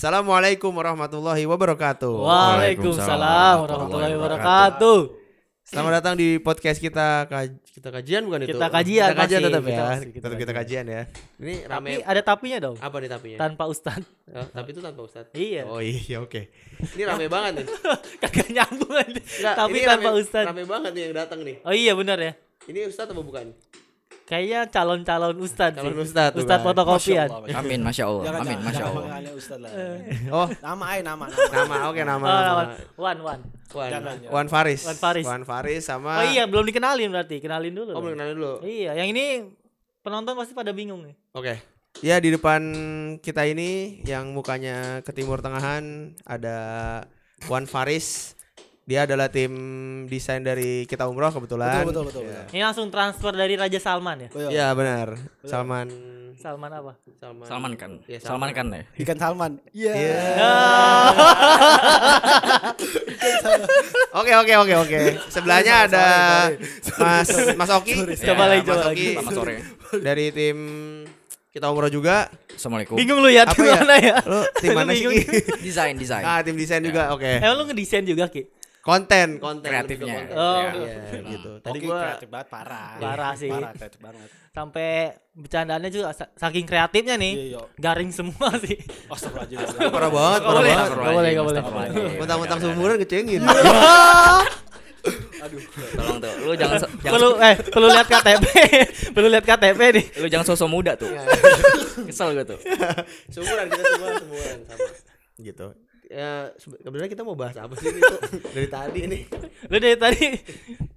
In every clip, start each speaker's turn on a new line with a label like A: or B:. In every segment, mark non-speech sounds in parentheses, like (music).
A: Assalamualaikum warahmatullahi wabarakatuh.
B: Waalaikumsalam warahmatullahi wabarakatuh.
A: Selamat datang di podcast kita kaj- kita kajian bukan itu?
B: Kita kajian
A: Kita kajian tetap
B: Kita
A: ya.
B: kita
A: Tetap kita kajian ya. Ini
B: Tapi
A: rame
B: ada tapinya dong.
A: apa nih tapinya?
B: Tanpa ustad.
A: Oh, tapi itu tanpa Ustadz.
B: Iya.
A: Oh iya oke. Ini rame (laughs) banget nih.
B: Kagak nyambung Tapi tanpa
A: rame,
B: ustad.
A: Rame banget nih yang datang nih.
B: Oh iya benar ya.
A: Ini Ustadz apa bukan?
B: Kayaknya calon-calon ustad
A: Calon
B: sih.
A: ustad tuh,
B: Ustad
A: kan.
B: fotokopian.
C: Amin, masya Allah.
D: Jangan,
C: Amin,
D: jangan,
C: masya
D: jangan
C: Allah.
D: Ustaz lah.
A: Oh,
D: Nama aja nama nama.
A: nama oke nama.
B: Oh,
A: nama.
B: lawan. Wan, Wan.
A: Wan,
D: Jangan, jangan.
A: Wan Faris.
B: Wan Faris.
A: Wan Faris sama
B: Oh iya, belum dikenalin berarti. Kenalin dulu.
A: Oh, belum kenalin dulu.
B: Iya, yang ini penonton pasti pada bingung nih.
A: Oke. Ya di depan kita ini yang mukanya ke timur tengahan ada Wan Faris. Dia adalah tim desain dari kita umroh kebetulan.
D: Betul betul betul.
A: Ya.
D: betul.
B: Ini langsung transfer dari Raja Salman ya.
D: Oh, iya.
A: Iya benar. Salman
B: Salman apa?
A: Salman
C: Salman kan.
A: Iya,
C: Salman kan ya.
D: Ikan Salman. Iya.
A: Iya.
B: Ah. (laughs)
A: Oke oke oke oke. Sebelahnya ada Mas Mas Oki.
B: Coba lagi,
A: Mas
B: coba
A: Oki
B: lagi.
C: Selamat sore.
A: dari tim kita umroh juga.
C: Assalamualaikum.
B: Bingung lu ya
A: Apa
B: tim
A: ya?
B: mana ya?
A: Lu tim mana sih?
C: Desain, desain.
A: Ah, tim desain juga. Oke.
B: Eh lu ngedesain juga Ki?
A: Konten, konten
C: Kreatifnya.
A: konten.
B: Oh.
A: Iya, gitu. Tadi
D: Oke,
A: gua
D: kreatif banget parah.
B: Parah sih.
D: Parah kreatif banget.
B: Sampai bercandaannya juga sa- saking kreatifnya nih.
D: Iya, iya.
B: Garing semua sih.
D: Astagfirullahaladzim. (laughs)
A: parah banget, parah
B: boleh,
A: banget.
B: gak boleh, gak boleh.
A: Mentang-mentang sumuran kecengin. (laughs)
C: Tolong tuh. Lu jangan so- jangan
B: perlu eh perlu lihat KTP. (laughs) perlu lihat KTP nih.
C: lu jangan sosok muda tuh. Kesel gue tuh.
A: sumuran kita semua sumuran sama. Gitu. Ya sebe- sebenarnya kita mau bahas apa sih ini tuh (laughs) dari tadi nih.
B: Lu dari tadi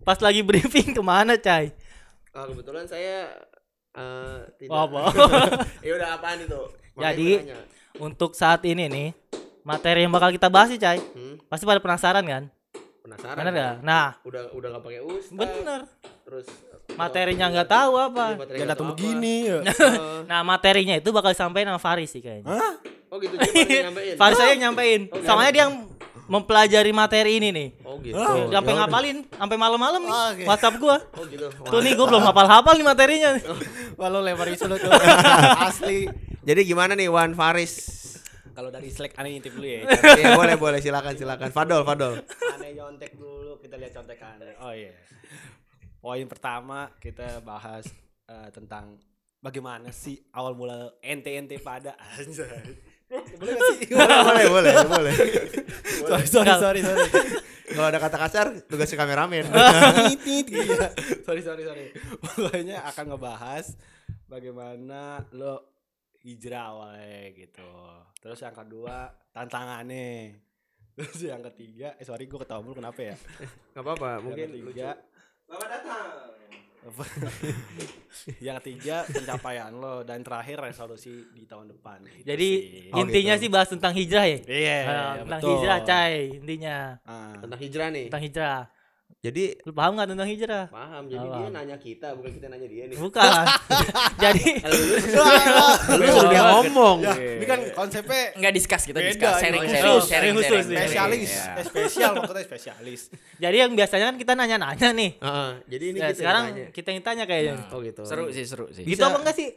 B: pas lagi briefing ke mana, Cai?
A: Ah, kebetulan saya eh tidak.
B: Oh, apa? (laughs)
A: ya udah apaan itu? Makanya
B: Jadi untuk saat ini nih materi yang bakal kita bahas sih, Cai.
A: Hmm,
B: Pasti pada penasaran kan?
A: penasaran.
B: Bener
A: kan?
B: gak? Nah,
A: Udah udah enggak pakai ustaz.
B: bener.
A: Terus
B: Materinya nggak tahu apa.
A: Iya, nggak
D: datang begini ya. (laughs)
B: Nah, materinya itu bakal disampaikan sama Faris sih kayaknya.
D: Hah?
A: Oh gitu nyampein.
B: Faris yang nyampein. (laughs) Soalnya dia yang mempelajari materi ini nih.
A: Oh gitu.
B: Dia sampai ngapalin sampai malam-malam nih.
D: Oke.
B: WhatsApp gua.
A: Oh gitu.
B: Tuh nih gua belum hafal-hafal nih materinya.
D: Walau lebar isu lu tuh. (laughs) Asli.
A: Jadi gimana nih Wan Faris?
D: Kalau dari Slack aneh intip dulu ya.
A: Iya boleh boleh silakan silakan. Fadol Fadol.
D: Aneh nyontek dulu kita lihat contekannya. Oh iya. Poin pertama kita bahas eh, tentang bagaimana sih awal mula ente-ente pada anjay. Boleh sih? (laughs)
A: boleh boleh boleh.
D: sorry, sorry, sorry, sorry.
A: Kalau ada kata kasar tugas si kameramen. (laughs)
D: Iya. sorry, sorry, sorry. Pokoknya akan ngebahas bagaimana lo hijrah awalnya gitu. Terus yang kedua tantangannya. Terus yang ketiga, eh sorry gue ketawa mulu kenapa ya?
A: Gak apa-apa mungkin
D: yang
A: lucu. Selamat datang. (laughs)
D: yang ketiga pencapaian lo dan terakhir resolusi di tahun depan. Gitu
B: Jadi
D: sih.
A: Oh,
B: intinya
A: gitu.
B: sih bahas tentang hijrah ya.
D: Iya,
B: Nah, tentang
D: betul.
B: hijrah, Cai, intinya.
D: Ah.
A: Tentang hijrah nih.
B: Tentang hijrah.
A: Jadi
B: Lu paham nggak tentang hijrah?
A: paham. Jadi
B: Paham.
A: dia nanya kita bukan kita nanya dia nih.
B: Bukan. (laughs) Jadi
A: Lu (laughs) dia ngomong.
D: Ya, ini kan konsepnya
C: Enggak discuss kita
D: Beda,
C: discuss sharing sharing
D: khusus,
C: sharing
B: khusus,
C: sharing,
B: ini
C: sharing.
D: spesialis,
C: Iya.
D: eh, spesial maksudnya spesialis.
B: jadi yang biasanya kan kita nanya-nanya nih.
A: Heeh, jadi ini
B: Nah,
A: kita
B: sekarang kita yang tanya kayaknya.
A: Oh gitu.
C: Seru sih, seru sih.
B: Gitu apa enggak sih?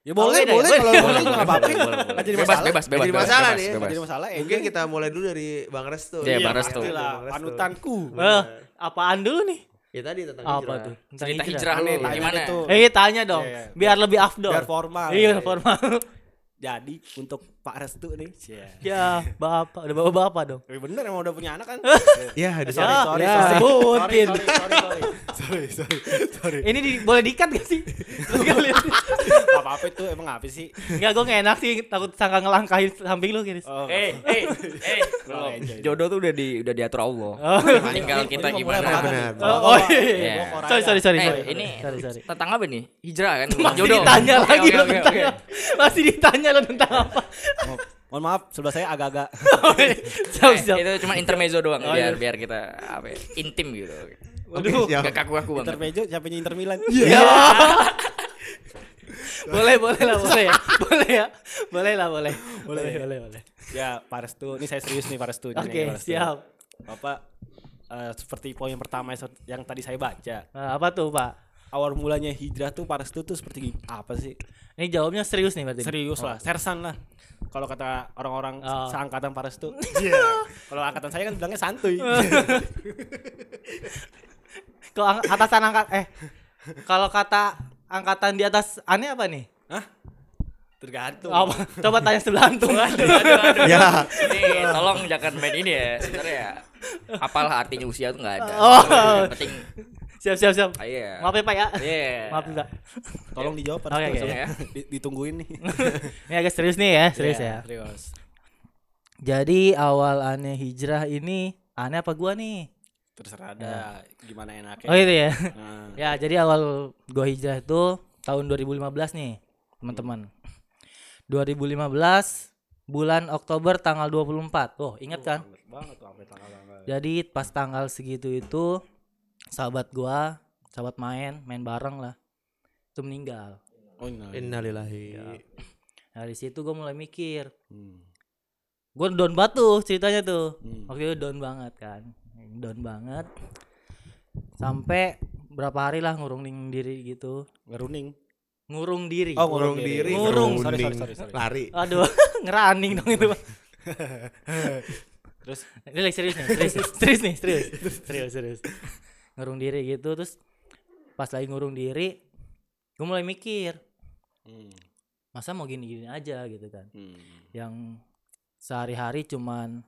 D: Ya boleh,
B: ya?
D: boleh
B: Boleh,
D: kalau
B: boleh,
D: boleh nggak apa-apa.
C: boleh, boleh.
D: Nggak jadi
C: Bebas,
D: masalah.
C: bebas, bebas,
A: Jadi masalah nih.
D: Nggak jadi masalah.
A: Mungkin kita mulai dulu dari Bang Restu.
C: Iya,
A: Iya,
C: Bang Restu.
D: Panutanku.
B: Eh, apaan dulu nih?
A: Ya tadi tentang
B: Apa
A: hijrah.
B: tuh? Tentang
C: Cerita hijrah
D: Nih, tanya
C: gimana?
D: itu.
B: Eh, tanya dong.
D: Iya, iya.
B: Biar lebih afdol.
D: Biar formal.
B: Iya, formal.
D: Jadi untuk Pak Restu nih. Cia.
B: ya, bapak, udah bawa bapak dong.
D: Eh, bener emang udah punya anak kan? (laughs)
A: Iya,
D: Eh, sorry,
B: Ya,
D: sorry,
B: ya,
D: sorry.
B: sebutin.
D: Sorry, sorry, sorry, sorry, sorry, sorry.
B: Ini di, boleh dikat gak sih?
D: Gak apa-apa itu emang apa sih?
B: Enggak, gue gak enak sih. Takut sangka ngelangkahin samping lu, Kiris.
D: Oh,
C: Eh, eh, eh,
D: Oh,
C: jodoh tuh udah di udah diatur Allah.
B: Oh,
C: Tinggal kita gimana.
A: benar.
B: oh, oh, iya.
C: Iya.
B: Sorry, sorry, sorry,
C: Eh,
B: sorry.
C: ini
B: sorry, sorry.
C: tentang apa nih? Hijrah kan?
B: Masih
C: Jodoh.
B: ditanya lagi lo tentang. Masih ditanya lo tentang apa?
D: Mo- Mohon maaf, sebelah saya agak-agak. (laughs)
B: siap,
C: Eh,
B: siap.
C: Itu cuma intermezzo doang
B: Oh,
C: biar
B: iya.
C: biar kita apa ya, intim gitu.
A: Waduh,
C: Gak kaku-kaku banget.
D: Intermejo siapa Inter Milan?
B: Ya. (laughs) boleh, boleh lah, boleh ya. Boleh ya. Boleh lah, boleh. Boleh, boleh, boleh.
D: Ya, Pak Restu. Ini saya serius nih Pak Restu. Ini
B: Oke,
D: Restu.
B: siap.
D: Bapak eh, seperti poin pertama yang tadi saya baca.
B: Nah, apa tuh, Pak?
D: Awal mulanya hijrah tuh Paris tuh, tuh seperti apa sih?
B: Ini jawabnya serius nih berarti.
D: Serius lah, sersan lah. Kalau kata orang-orang
B: Oh.
D: seangkatan Paris tuh. Iya. (laughs) Kalau angkatan saya kan bilangnya santuy. (laughs)
B: Kalau ang- atasan angkat eh kalau kata angkatan di atas aneh apa nih?
D: Tergantung.
B: Apa? Coba tanya sebelah antum.
A: ya
C: Ini tolong jangan main ini ya. Sebenarnya ya. Apalah artinya usia tuh nggak ada.
B: Oh.
C: Yang penting
B: siap siap siap.
C: ah, iya.
B: Maaf ya Pak ya.
C: Iya. (laughs)
B: Maaf Pak.
D: Tolong dijawab
B: Oke,
D: tuh,
B: oke.
D: langsung ya. Di- Ditungguin nih. (laughs)
B: Ini agak serius nih ya, serius
D: Iya,
B: ya.
D: Serius.
B: Jadi awal aneh hijrah ini aneh apa gua nih?
D: Terserah ada gimana enaknya.
B: Oh itu ya.
D: Nah,
B: Ya, jadi awal gua hijrah itu tahun 2015 nih, teman-teman. 2015 bulan Oktober tanggal 24. Oh, ingat kan?
D: banget banget tanggal-tanggal.
B: Jadi pas tanggal segitu itu sahabat gua, sahabat main, main bareng lah. Itu meninggal.
D: Oh, nah.
A: innalillahi
B: Dari situ gua mulai mikir,
D: Hmm.
B: gua down banget tuh ceritanya tuh.
D: Hmm.
B: Waktu itu down banget kan. Down banget. Sampai berapa hari lah ngurungin diri gitu.
D: Ngeruning.
B: Ngurung diri.
D: Oh,
A: ngurung diri
B: Ngurung.
D: Sorry, sorry,
A: ngerunding,
D: sorry, sorry.
A: lari
B: Aduh, (laughs) ngeraning dong itu. (laughs)
D: Terus
B: Ini lagi serius nih, serius, serius nih, serius, serius, serius. Ngurung diri gitu, terus pas lagi ngurung diri, gue mulai mikir,
D: hmm.
B: masa mau gini-gini aja gitu kan?
D: Hmm.
B: Yang sehari-hari cuman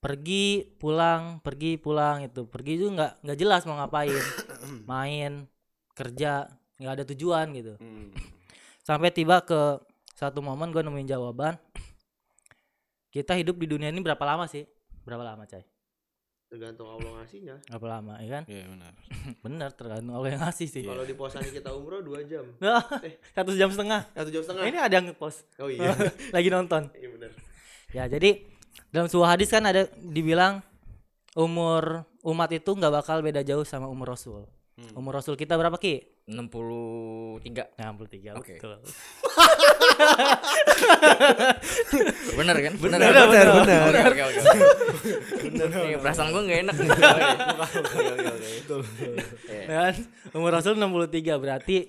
B: pergi pulang, pergi pulang itu, pergi itu nggak nggak jelas mau ngapain, (coughs) main, kerja, nggak ada tujuan gitu.
D: Hmm.
B: Sampai tiba ke satu momen gue nemuin jawaban, kita hidup di dunia ini berapa lama sih? Berapa lama, Cai?
A: Tergantung Allah ngasihnya
B: Berapa lama, ya kan?
D: Iya benar. (laughs)
B: Bener tergantung Allah yang ngasih sih.
A: kalau di posani kita umroh dua jam (laughs)
B: satu jam setengah.
A: satu jam setengah
B: ini ada yang ngepost
A: oh iya (laughs)
B: lagi nonton.
A: iya benar
B: Ya jadi dalam sebuah hadis kan ada dibilang umur umat itu nggak bakal beda jauh sama umur Rasul. Umur Rasul kita berapa ki?
C: 63.
B: 63
C: Oke.
B: betul.
C: Bener kan? Bener
A: Bener,
C: kan?
A: bener, bener.
C: Oke oke oke. Nih, perasaan gue gak enak nih. Oke oke. Iya.
B: Kan? Umur Rasul 63 berarti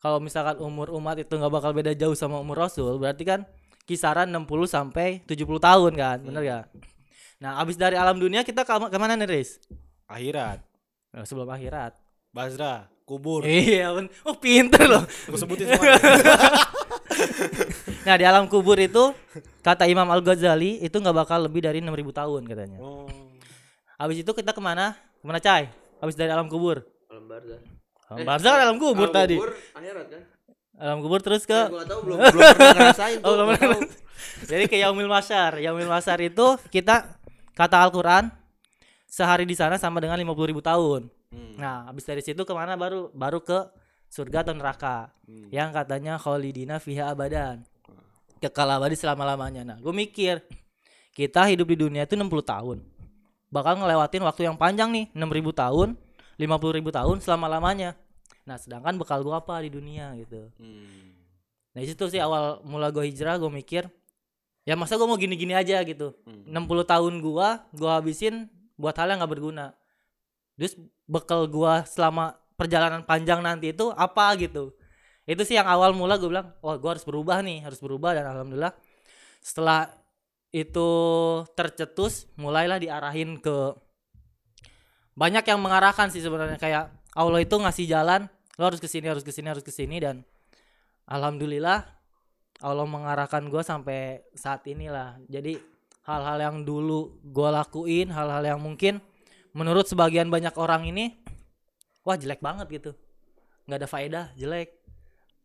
B: kalau misalkan umur umat itu nggak bakal beda jauh sama umur Rasul berarti kan kisaran 60 sampai 70 tahun kan, bener gak? Nah, abis dari alam dunia kita ke ke mana nih, Riz?
D: Akhirat.
B: Nah, sebelum akhirat.
D: Bazra, kubur.
B: Iya, ben- oh pinter loh.
D: Gue sebutin semua. (laughs)
B: Nah di alam kubur itu kata Imam Al Ghazali itu nggak bakal lebih dari 6000 tahun katanya.
D: oh.
B: Habis itu kita ke mana? Ke mana Cai? Habis dari alam kubur.
A: alam barzah
B: Alam barzah kan alam kubur
A: Alam
B: tadi.
A: kubur, akhirat kan
B: Alam kubur terus ke
A: tahu belum belum pernah ngerasain tuh (laughs)
B: Oh, belum pernah. Jadi ke Yaumil Masyar. Yaumil Masyar itu kita kata Al-Qur'an sehari di sana sama dengan 50.000 tahun.
D: Hmm.
B: Nah, habis dari situ ke mana baru baru ke surga atau neraka
D: Hmm.
B: yang katanya khalidina fiha abadan. Kekal abadi selama-lamanya. Nah, gue mikir kita hidup di dunia itu 60 tahun. Bakal ngelewatin waktu yang panjang nih, 6000 tahun, 50.000 tahun selama-lamanya. Nah, sedangkan bekal gua apa di dunia gitu.
D: Hmm.
B: Nah, di situ sih awal mula gue hijrah, gue mikir ya masa gue mau gini-gini aja gitu.
D: Hmm.
B: 60 tahun gua gua habisin buat hal yang nggak berguna. Terus bekal gua selama perjalanan panjang nanti itu apa gitu. Itu sih yang awal mula gue bilang, "Oh, gua harus berubah nih, harus berubah." Dan alhamdulillah setelah itu tercetus, mulailah diarahin ke banyak yang mengarahkan sih sebenarnya kayak Allah itu ngasih jalan, lo harus ke sini, harus ke sini, harus ke sini dan alhamdulillah Allah mengarahkan gue sampai saat inilah. Jadi hal-hal yang dulu gue lakuin, hal-hal yang mungkin menurut sebagian banyak orang ini, wah jelek banget gitu, nggak ada faedah, jelek,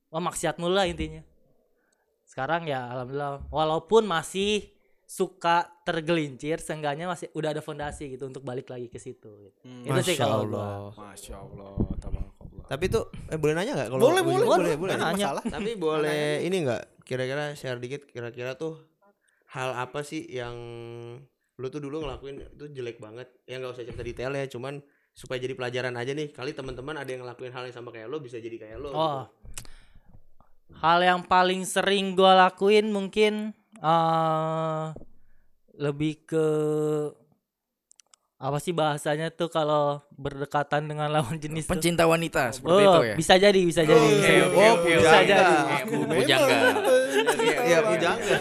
B: wah maksiat mulu lah intinya. Sekarang ya alhamdulillah, walaupun masih suka tergelincir, seenggaknya masih udah ada fondasi gitu untuk balik lagi ke situ. Gitu.
D: Hmm.
B: Itu sih kalau
A: Allah.
B: gua.
D: Masya Allah, tabarakallah.
A: Tapi tuh eh boleh nanya nggak kalau
D: Boleh, boleh,
A: boleh, boleh.
B: Nanya.
D: Masalah. (laughs)
A: Tapi boleh ini nggak kira-kira share dikit kira-kira tuh hal apa sih yang lu tuh dulu ngelakuin itu jelek banget ya nggak usah cerita detail ya cuman supaya jadi pelajaran aja nih kali teman-teman ada yang ngelakuin hal yang sama kayak lo bisa jadi kayak lo
B: Oh. Hal yang paling sering gua lakuin mungkin eh lebih ke apa sih bahasanya tuh kalau berdekatan dengan lawan (laughs) jenis tuh?
C: Pencinta wanita seperti
B: Oh,
C: itu ya.
B: bisa jadi, bisa jadi. bisa jadi.
A: Oh,
B: bisa
A: pujangga.
B: jadi.
C: Eh, bu- Bujangga.
A: Iya, pujangga.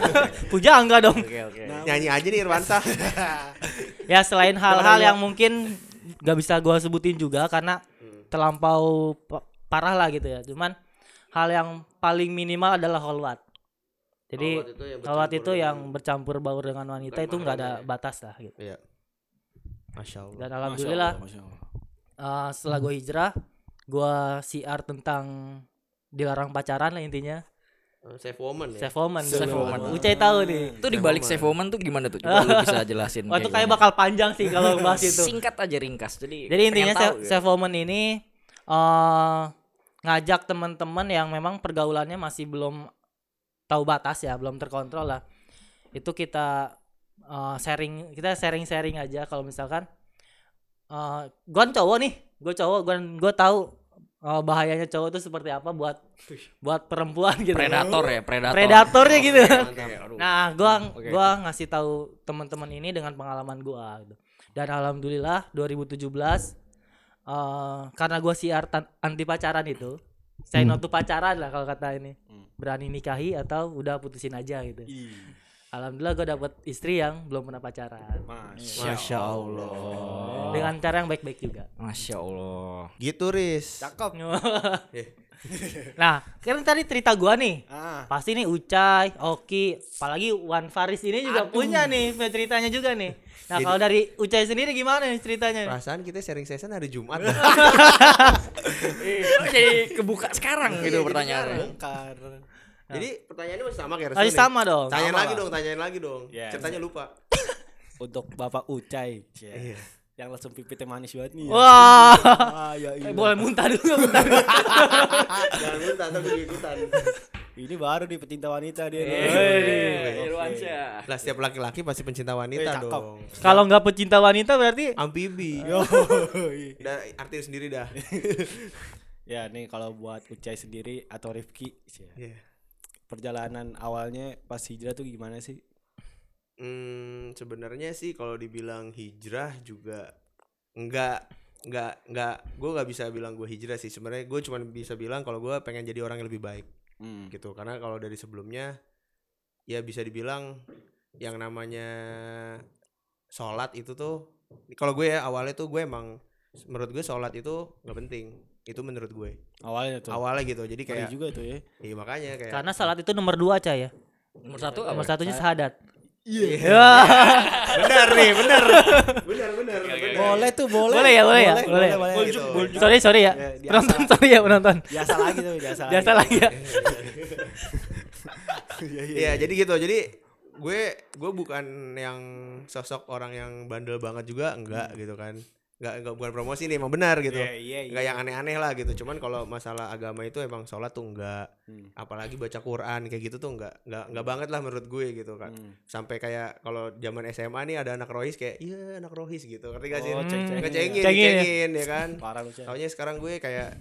B: Puja enggak dong.
C: Oke oke.
A: Nyanyi aja nih Irwansa. (laughs)
B: Ya selain hal-hal yang mungkin nggak bisa gua sebutin juga karena terlampau pa- parah lah gitu ya. Cuman hal yang paling minimal adalah holwat. Jadi
A: Holwat itu yang bercampur
B: itu
A: dengan-
B: yang bercampur baur dengan wanita itu nggak ada
A: ya.
B: batas lah gitu.
A: Iya. Masya Allah.
B: Dan alhamdulillah eh, setelah gue hijrah, gue siar tentang dilarang pacaran lah intinya.
A: Safe woman ya.
B: Safe woman.
C: Safe woman.
B: Ucai tahu nih.
C: Itu di balik
A: Safe
C: woman tuh gimana tuh? Coba lu bisa jelasin. (laughs)
B: Wah itu
C: kayak
B: bakal panjang sih kalau bahas itu.
C: Singkat aja ringkas. Jadi
B: Jadi intinya safe,
C: gitu.
B: safe woman ini eh ngajak teman-teman yang memang pergaulannya masih belum tahu batas ya, belum terkontrol lah. Itu kita eh, sharing, kita sharing-sharing aja kalau misalkan eh gue kan cowok nih, gue cowok, gue gue tahu eh, bahayanya cowok itu seperti apa buat buat perempuan gitu.
C: predator ya, predator.
B: Predatornya gitu. Nah, gua
C: Oke.
B: gua ngasih tahu teman-teman ini dengan pengalaman gua gitu. Dan alhamdulillah 2017 eh karena gua siar anti pacaran itu, saya
C: Hmm.
B: not to pacaran lah kalau kata ini. Berani nikahi atau udah putusin aja gitu. Alhamdulillah gua dapet istri yang belum pernah pacaran.
A: Masya Allah.
B: Dengan cara yang baik-baik juga.
C: Masya Allah.
A: Gitu Riz.
D: Cakep. (laughs)
B: nah, kan tadi cerita gua nih.
D: Ah.
B: Pasti nih Ucai, Oki, apalagi Wan Faris ini juga punya nih punya ceritanya juga nih. Nah, kalau dari Ucai sendiri gimana nih ceritanya?
A: Perasaan kita sharing session hari Jumat.
C: Kok (laughs) jadi kebuka sekarang gitu pertanyaannya.
D: Bongkar.
A: Jadi pertanyaannya masih sama kayak
B: Masih
A: nih?
B: sama dong.
A: Tanyain
D: Sama
A: lagi
D: lah.
A: dong, tanyain lagi dong.
D: Iya.
A: Ceritanya lupa. (laughs)
D: Untuk Bapak Ucai.
A: Iya.
D: Yang langsung pipitnya manis banget nih. ya.
B: Wah.
D: Ah, ya
B: Eh,
D: iya.
B: boleh muntah dulu, (laughs) muntah dulu.
A: Jangan minta ntar gue ikutan.
D: Ini baru di pecinta wanita dia nih.
C: Eh, Irwansyah.
A: Lah setiap laki-laki pasti pencinta wanita
D: cakep.
A: dong.
B: Kalau nggak pecinta wanita berarti
A: Amfibi.
D: Yo. (laughs)
A: Udah arti sendiri dah.
D: ya nih kalau buat Ucai sendiri atau Rifki sih ya.
A: Iya.
D: Perjalanan awalnya pas hijrah tuh gimana sih?
A: Hmm, sebenarnya sih kalau dibilang hijrah juga enggak enggak enggak gue nggak bisa bilang gue hijrah sih sebenarnya gue cuma bisa bilang kalau gue pengen jadi orang yang lebih baik
D: Hmm.
A: gitu karena kalau dari sebelumnya ya bisa dibilang yang namanya sholat itu tuh kalau gue ya awalnya tuh gue emang menurut gue sholat itu nggak penting itu menurut gue
D: Awalnya tuh.
A: awalnya gitu jadi kayak
D: juga tuh ya.
A: iya makanya kayak
B: karena salat itu nomor dua Cai ya.
C: Nomor satu
B: Nomor
C: apa?
B: satunya syahadat.
A: Iya. benar nih benar benar benar.
D: Boleh tuh, boleh.
B: Boleh ya, boleh ya, boleh.
A: Gitu.
B: Sorry, sorry ya.
D: Ya, biasa.
B: Penonton sorry ya penonton.
D: Biasa lagi tuh, biasa.
B: Biasa lagi ya.
D: Iya, iya.
A: Iya, jadi gitu. Jadi gue gue bukan yang sosok orang yang bandel banget juga, enggak gitu kan. Enggak enggak bukan promosi nih, emang benar gitu.
D: Iya, iya, iya.
A: Enggak yang aneh-aneh lah gitu. Cuman kalau masalah agama itu emang sholat tuh enggak.
D: Hmm.
A: Apalagi baca Quran kayak gitu tuh enggak enggak enggak banget lah menurut gue gitu kan.
D: Hmm.
A: Sampai kayak kalau zaman SMA nih ada anak rohis kayak iya anak rohis gitu. Ngerti gak sih?
D: Oh, ceng-cengin.
A: Ngecengin,
B: Cengin ya.
A: dicengin ya kan.
D: Parah.
A: Taunya sekarang gue kayak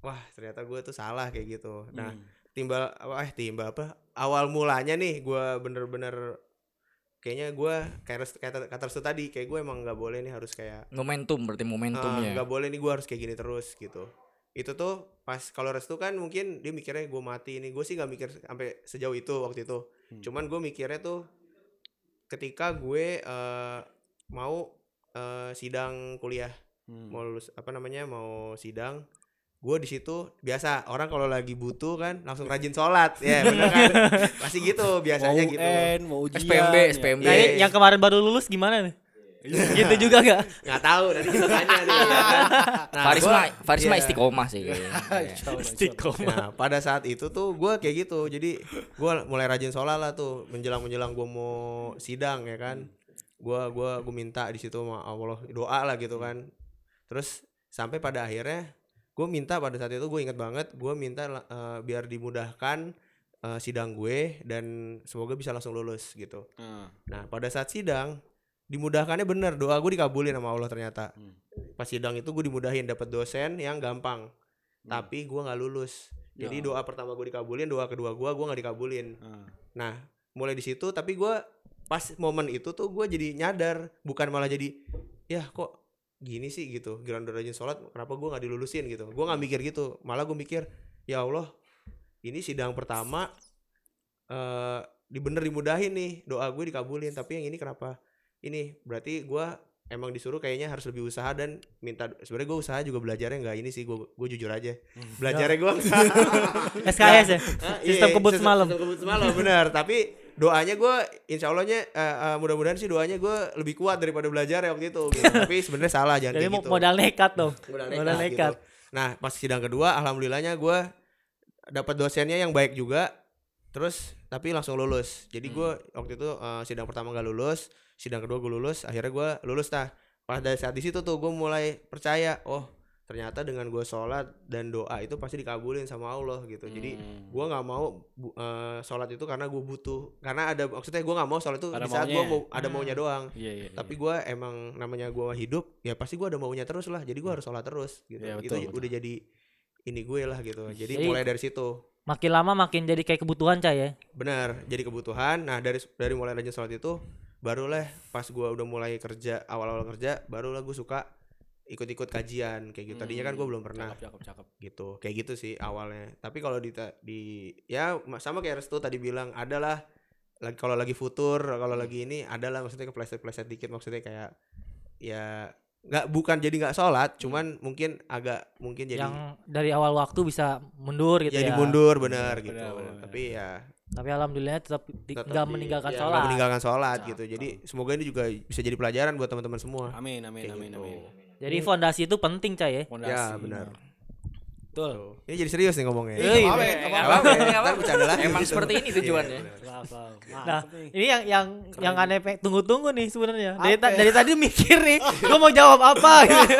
A: wah ternyata gue tuh salah kayak gitu. Nah,
D: Hmm.
A: timbal eh timbal apa awal mulanya nih gue bener-bener kayaknya gue kayak kata kata Restu tadi kayak gue emang nggak boleh nih harus kayak
C: Momentum berarti
A: ah,
C: momentumnya.
A: nggak boleh nih gue harus kayak gini terus gitu itu tuh pas kalau Restu kan mungkin dia mikirnya gue mati ini gue sih nggak mikir sampai sejauh itu waktu itu
D: Hmm.
A: cuman gue mikirnya tuh ketika gue eh, mau eh, sidang kuliah
D: Hmm.
A: mau lulus apa namanya mau sidang gue di situ biasa orang kalau lagi butuh kan langsung rajin sholat (laughs) ya bener kan pasti gitu
D: Mau
A: biasanya gitu
D: UN, mau ujian.
C: SPMB,
D: ya.
C: SPMB.
B: Nah, ini yang kemarin baru lulus gimana nih? gitu juga gak?
A: nggak tahu nanti kita tanya nih ya kan? nah,
C: Faris
A: gua-
C: mah Faris mah
A: iya.
C: istiqomah sih (laughs)
D: Allah.
A: Nah, pada saat itu tuh gue kayak gitu. Jadi gue mulai rajin sholat lah tuh menjelang menjelang gue mau sidang ya kan. Gue gua gue minta di situ sama Allah doa lah gitu kan. Terus sampai pada akhirnya gue minta pada saat itu gue inget banget gue minta eh, biar dimudahkan eh, sidang gue dan semoga bisa langsung lulus gitu.
D: Hmm.
A: Nah pada saat sidang dimudahkannya bener doa gue dikabulin sama Allah ternyata.
D: Hmm.
A: Pas sidang itu gue dimudahin dapat dosen yang gampang,
D: Hmm.
A: tapi gue nggak lulus. Jadi
D: Ya.
A: doa pertama gue dikabulin, doa kedua gue gue nggak dikabulin.
D: Hmm.
A: Nah mulai di situ tapi gue pas momen itu tuh gue jadi nyadar bukan malah jadi ya kok gini sih gitu giliran udah rajin sholat kenapa gue nggak dilulusin gitu? Gue nggak mikir gitu malah gue mikir ya Allah ini sidang pertama eh dibener dimudahin nih doa gue dikabulin tapi yang ini kenapa? Ini berarti gue emang disuruh kayaknya harus lebih usaha dan minta sebenarnya gue usaha juga belajarnya nggak ini sih gue gue jujur aja. Belajarnya gue (laughs)
B: SKS ya?
A: Hah,
B: Sistem
A: iya,
B: kebut semalam.
A: sistem kebut semalam benar tapi doanya gue insya Allahnya eh, eh, mudah-mudahan sih doanya gue lebih kuat daripada belajar ya waktu itu gitu. (laughs) tapi sebenarnya salah jangan
B: jadi
A: kayak gitu
B: modal nekat dong
A: modal (laughs)
B: modal
A: nekat,
B: nekat.
A: gitu. nah pas sidang kedua alhamdulillahnya gue dapat dosennya yang baik juga terus tapi langsung lulus jadi gue waktu itu eh, sidang pertama gak lulus sidang kedua gue lulus akhirnya gue lulus tah pas dari saat di situ tuh gue mulai percaya oh ternyata dengan gue sholat dan doa itu pasti dikabulin sama Allah gitu. Jadi
D: Hmm.
A: gue nggak mau bu- eh, sholat itu karena gue butuh karena ada maksudnya gue nggak mau sholat itu
D: Ada
A: di saat gue mau ada maunya doang.
D: Iya, iya.
A: tapi gue emang namanya gue hidup ya pasti gue ada maunya terus lah. Jadi gue harus sholat terus gitu.
D: Iya,
A: itu
D: betul, betul.
A: udah jadi ini gue lah gitu. Jadi,
B: Jadi-
A: mulai dari situ.
B: Makin lama makin jadi kayak kebutuhan cah ya?
A: Benar jadi kebutuhan. Nah dari dari mulai rajin sholat itu barulah pas gue udah mulai kerja awal-awal kerja barulah gue suka ikut-ikut kajian kayak gitu tadinya kan gue belum pernah
D: Hmm, Cakep, cakep, cakep.
A: gitu kayak gitu sih awalnya tapi kalau di di ya ma- sama kayak Restu tadi bilang adalah lagi kalau lagi futur kalau lagi ini adalah maksudnya kepleset pleset dikit maksudnya kayak ya nggak bukan jadi nggak sholat cuman mungkin agak mungkin jadi
B: yang dari awal waktu bisa mundur gitu
A: jadi
B: ya
A: mundur benar
D: Benar,
A: gitu
D: benar.
A: tapi ya
B: tapi alhamdulillah tetap nggak meninggalkan
A: ya,
B: sholat
A: nggak meninggalkan sholat
D: Cakep.
A: gitu jadi semoga ini juga bisa jadi pelajaran buat teman-teman semua
D: Amin, amin,
A: Kayak
D: amin,
A: gitu.
D: amin.
B: Jadi fondasi itu penting cah ya
D: Fondasi.
A: ya benar
D: Betul.
A: Tuh. ini jadi serius nih ngomongnya
D: Apa,
B: iya.
D: ya?
C: Nggak
D: Apa?
A: bercanda lagi
C: Emang
A: gitu.
C: seperti ini tujuannya.
A: Iya.
B: Nah, ini yang yang yang aneh pe- tunggu-tunggu nih sebenarnya. Dari, ta- dari tadi mikir nih, gua mau jawab apa (laughs) gitu.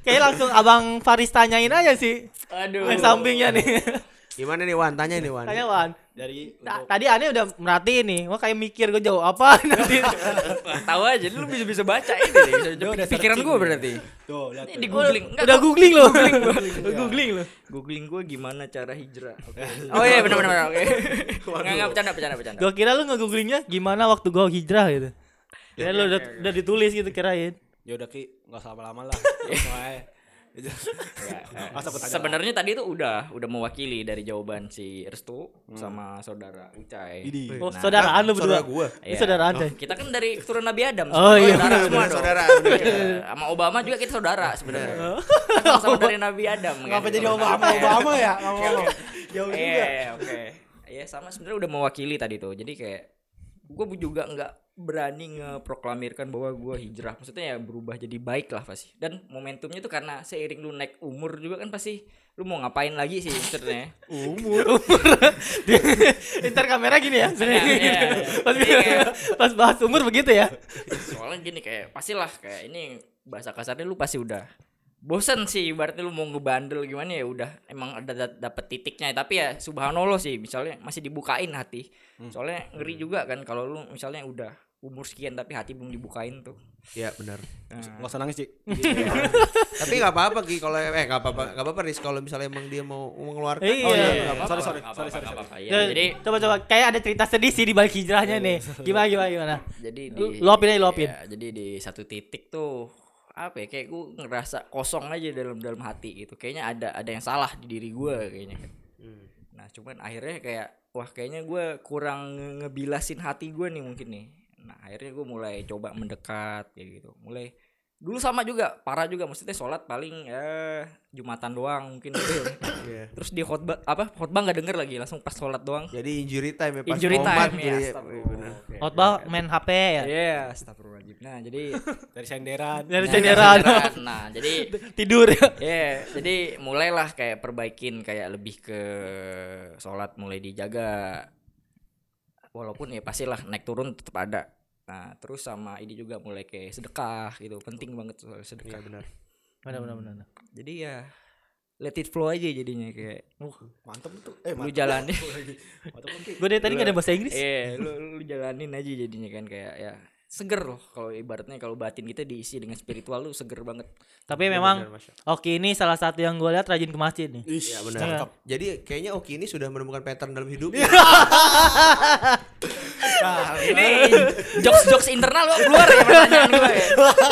B: Kayak langsung Abang Faris tanyain aja sih.
C: Aduh.
B: Yang sampingnya nih.
A: gimana nih Wan tanya nih Wan
B: Tanya Wan.
D: Dari
B: Ta-
D: untuk
B: tadi aneh udah merhatiin nih. Gua kayak mikir gua jawab apa (laughs) nanti.
C: Tahu aja lu bisa bisa baca ini deh. Bisa
D: Dia udah
C: pikiran gue berarti.
D: tuh, lihat
C: Ini di googling. Enggak,
B: udah
C: kok.
B: googling loh. Udah googling loh.
C: googling gue gimana cara hijrah. (laughs) Oh iya benar benar oke. (laughs) Enggak enggak bercanda bercanda bercanda.
B: Gua kira lu nge-googlingnya gimana waktu gua hijrah gitu. Ya lu udah,
C: oke, oke.
B: udah ditulis gitu kirain.
D: Ya udah Ki, enggak usah lama-lama lah. (laughs) Masa aku tanya
C: Sebenarnya tadi itu udah udah mewakili dari jawaban si Restu sama saudara Ucai.
B: Oh,
C: Nah,
B: saudaraan lu
A: saudara
B: berdua.
A: gua
B: Ini
C: Iya.
B: saudaraan coy.
C: Kita kan dari keturunan Nabi Adam.
B: Oh, iya,
C: saudara semua
A: saudara,
C: Iya. Sama Obama juga kita saudara sebenarnya. Kan sama (laughs) dari Nabi Adam. kan.
D: Ngapa jadi
C: Keturunan
D: Obama. Obama ya? Jauh
C: Iya,
D: juga.
C: iya, oke. Iya, sama sebenarnya udah mewakili tadi tuh. Jadi kayak gue juga nggak berani ngeproklamirkan bahwa gue hijrah. Maksudnya ya berubah jadi baik lah pasti. Dan momentumnya tuh karena seiring lu naik umur juga kan pasti lu mau ngapain lagi sih maksudnya. (laughs)
B: umur umur (laughs) ntar kamera gini ya
C: Iya, iya. (laughs)
B: pas,
C: Iya.
B: pas bahas umur begitu ya
C: Soalnya gini kayak pastilah kayak ini bahasa kasarnya lu pasti udah bosen sih ibaratnya lu mau ngebandel gimana ya udah emang ada da- dapet titiknya tapi ya subhanallah sih misalnya masih dibukain hati soalnya ngeri juga kan kalau lu misalnya udah umur sekian tapi hati belum dibukain tuh
A: Iya benar.
C: nah,
D: Enggak usah nangis, Cik. (laughs)
A: Tapi nggak apa-apa Ki kalau eh nggak apa-apa nggak apa-apa Riz kalau misalnya emang dia mau mengeluarkan.
B: Iya.
A: Oh,
B: iya,
A: nggak
B: iya.
A: apa-apa.
D: Sorry, sorry,
C: Nggak
D: sorry, sorry,
C: nggak
D: sorry.
C: apa-apa. Ya,
B: jadi
C: jadi
B: coba coba kayak ada cerita sedih sih di balik hijrahnya nih gimana gimana gimana
C: jadi di
B: luapin aja, luapin.
C: ya, jadi di satu titik tuh apa ya kayak gue ngerasa kosong aja dalam dalam hati gitu kayaknya ada ada yang salah di diri gue kayaknya
A: Hmm.
C: nah cuman akhirnya kayak wah kayaknya gue kurang nge- ngebilasin hati gue nih mungkin nih nah akhirnya gue mulai coba mendekat kayak gitu mulai dulu sama juga parah juga maksudnya sholat paling ya jumatan doang mungkin gitu. (coughs)
A: Iya.
C: terus di khotbah apa khotbah nggak denger lagi langsung pas sholat doang
A: Jadi injury time ya pas
C: Injury
A: komat
C: time, ya,
A: jadi
C: astagfirullah.
A: Iya,
B: khotbah main HP ya
C: Iya, astagfirullahaladzim. Nah, jadi (laughs)
D: Dari senderan.
B: dari
C: Nah,
B: senderan
C: Nah, jadi (laughs)
B: tidur ya
C: ya, jadi mulailah kayak perbaikin kayak lebih ke sholat mulai dijaga. Walaupun ya pastilah naik turun tetap ada. Nah, terus sama ini juga mulai kayak sedekah gitu. Penting banget soal
A: Iya
C: sedekah.
A: benar.
B: benar benar benar
C: Jadi ya let it flow aja jadinya kayak
D: Mantep tuh. Eh,
C: lu jalanin. (laughs)
B: Gue dari tadi gak ada bahasa Inggris
C: Iya, lu, lu jalanin aja jadinya kan kayak ya seger loh kalau ibaratnya kalau batin kita diisi dengan spiritual lu seger banget.
B: tapi
A: Benar,
B: memang
A: Masya
B: Oki ini salah satu yang gue lihat rajin ke masjid nih
D: Ih,
A: Iya benar.
B: Cakep.
A: Jadi kayaknya Oki ini sudah menemukan pattern dalam hidupnya. (laughs) (laughs)
D: Nah,
C: Ini jokes jokes internal kok keluar ya pertanyaan gue ya.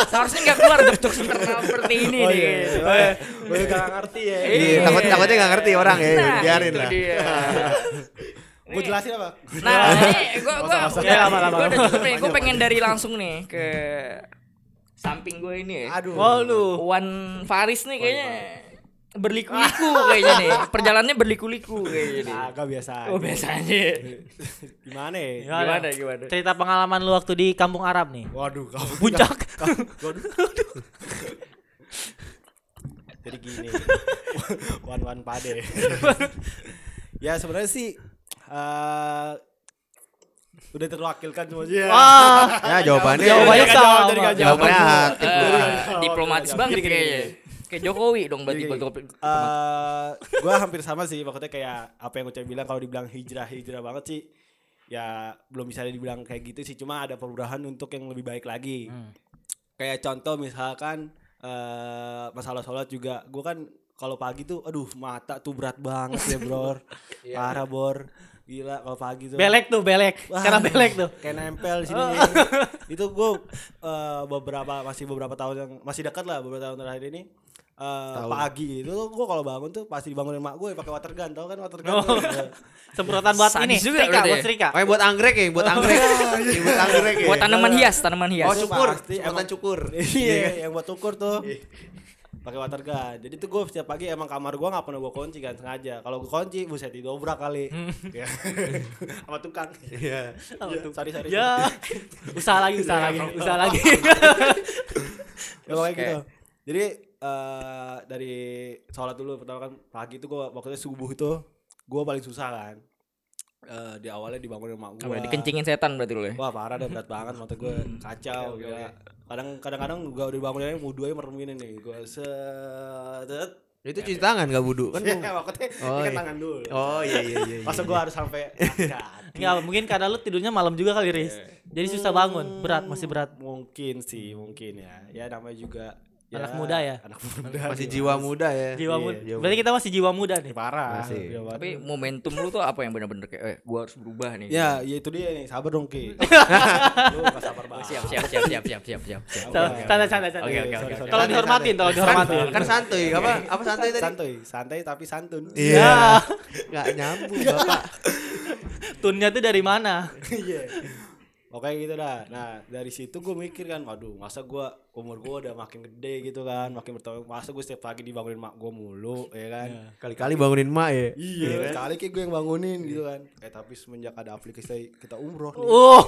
C: Seharusnya nggak keluar jokes jokes internal seperti ini
D: Oh
C: nih.
D: iya, iya. Oh, iya. Gue gak ngerti ya.
A: Iya, takut takutnya nggak ngerti orang ya,
C: Nah,
A: biarin
C: itu
A: lah.
D: Gue (laughs) jelasin apa?
C: Nah, ini gue gue udah cukup nih. Gue pengen dari langsung nih ke samping gue ini ya.
D: Aduh.
B: Oh lu.
C: Wan Faris nih kayaknya berliku-liku kayaknya nih. Perjalanannya berliku-liku kayaknya nih.
D: Agak biasa.
C: Oh
D: aja.
C: biasa aja. (laughs)
D: Gimana ya?
C: Gimana gimana?
B: Cerita pengalaman lu waktu di kampung Arab nih.
D: Waduh, kamu (laughs)
B: Puncak. (laughs)
D: Waduh. Jadi gini. Wan wan pade. ya sebenarnya sih eh udah terwakilkan semua sih.
B: Wah.
A: Ya jawabannya.
B: Jawabannya sama.
A: Jawabannya.
C: Eh, diplomatis banget kayaknya. Kayak Jokowi dong berarti diplomatis.
D: Eh, gue hampir sama sih maksudnya kayak apa yang Ucap bilang kalau dibilang hijrah hijrah banget sih ya belum bisa dibilang kayak gitu sih cuma ada perubahan untuk yang lebih baik lagi. Kayak contoh misalkan eh masalah sholat juga gue kan kalau pagi tuh aduh mata tuh berat banget ya bro (laughs) parah bor. Gila kalau pagi tuh.
B: Belek tuh, belek.
D: Wah.
B: Karena belek tuh.
D: kayak nempel di sini. Itu gue beberapa masih beberapa tahun yang masih dekat lah beberapa tahun terakhir ini eh,
A: Tahun.
D: pagi itu gue kalau bangun tuh pasti dibangunin mak gue pakai water gun tau kan water gun
B: Oh. (laughs) Semprotan buat
C: Sadis
B: ini,
C: juga
B: setrika,
C: berarti
B: buat
C: ya?
B: setrika.
A: Oh, buat anggrek ya, buat anggrek. (laughs) Iya, buat anggrek ya.
C: Buat tanaman hias, tanaman hias.
A: Oh, cukur.
D: pasti,
A: Semprotan
D: emang-
A: cukur. (laughs)
D: iya yang buat ukur tuh pakai water gun jadi tuh gue setiap pagi emang kamar gue nggak pernah gue kunci kan sengaja kalau gue kunci buset didobrak kali Ya. sama tukang
A: Iya.
D: Ya, sorry sorry
B: Ya. usaha lagi, usaha lagi, usaha lagi.
D: ya pokoknya gitu jadi eh dari sholat dulu pertama kan pagi itu gue waktunya subuh itu gue paling susah kan Eh di awalnya dibangunin emak gue
C: Apa, dikencingin setan berarti lu ya?
D: wah parah deh berat banget mata gue kacau gila. kadang kadang-kadang gue udah dibangunin aja merem gini nih gue set
A: Itu cuci tangan gak wudu kan?
D: ya maksudnya
A: Oh, iya.
D: tangan dulu
A: Oh iya iya iya.
D: masa gue harus sampai? (laughs)
B: Enggak, mungkin karena lu tidurnya malam juga kali, Riz. Jadi susah bangun, berat, masih berat.
D: mungkin sih mungkin ya ya namanya juga ya,
B: Anak muda ya?
D: anak muda
A: Masih
D: nih,
A: jiwa
D: Mas.
A: muda ya.
B: Jiwa
A: Iya,
B: muda.
A: jiwa
B: Berarti kita masih jiwa muda nih.
D: parah
A: Masih.
D: Jiwa muda.
C: Tapi momentum lu tuh apa yang bener-bener kayak, eh gua harus berubah nih.
D: ya ya itu dia nih sabar dong ki (laughs) lu gak sabar banget
C: siap, siap, siap, siap, siap, siap, siap.
B: Santai, santai, santai.
C: Oke, oke, oke.
B: Kalau dihormatin, kalau dihormatin.
A: Kan santuy, apa? Apa santuy tadi?
D: santuy santai tapi santun
B: Ya,
A: Enggak nyambung, Bapak. (laughs)
B: tunnya tuh dari mana?
D: iya Oke gitu dah. Nah dari situ gue mikir kan, waduh masa gue umur gue udah makin gede gitu kan, makin bertahun masa gue setiap pagi dibangunin mak gue mulu, ya kan?
A: Kali-kali bangunin emak ya.
D: Iya, sekali kayak gue yang bangunin gitu kan. Eh tapi semenjak ada aplikasi kita umroh nih,
B: Oh.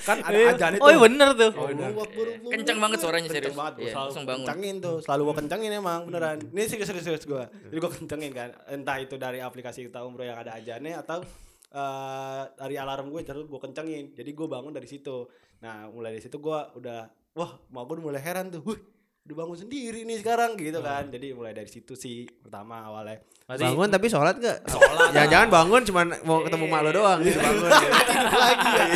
D: kan ada
B: Iya.
D: ajan itu.
B: Oh, iya bener tuh.
D: Akbar, Allahu
C: Kenceng banget suaranya,
D: Kenceng
C: serius.
D: banget, gue
C: Iya,
D: selalu
C: langsung bangun.
D: kencengin tuh, selalu gue kencengin emang beneran. Ini serius serius serius gue. Jadi gue kencengin kan, entah itu dari aplikasi kita umroh yang ada ajannya atau eh dari alarm gue terus gue kencengin. Jadi gue bangun dari situ. Nah mulai dari situ gue udah, wah mau gue mulai heran tuh, wih udah bangun sendiri nih sekarang gitu kan. Jadi mulai dari situ sih pertama awalnya.
B: Berarti
A: Bangun tapi sholat gak? Sholat. Jangan-jangan bangun cuman mau ketemu mak lo doang gitu bangun. (laughs)
D: lagi ya.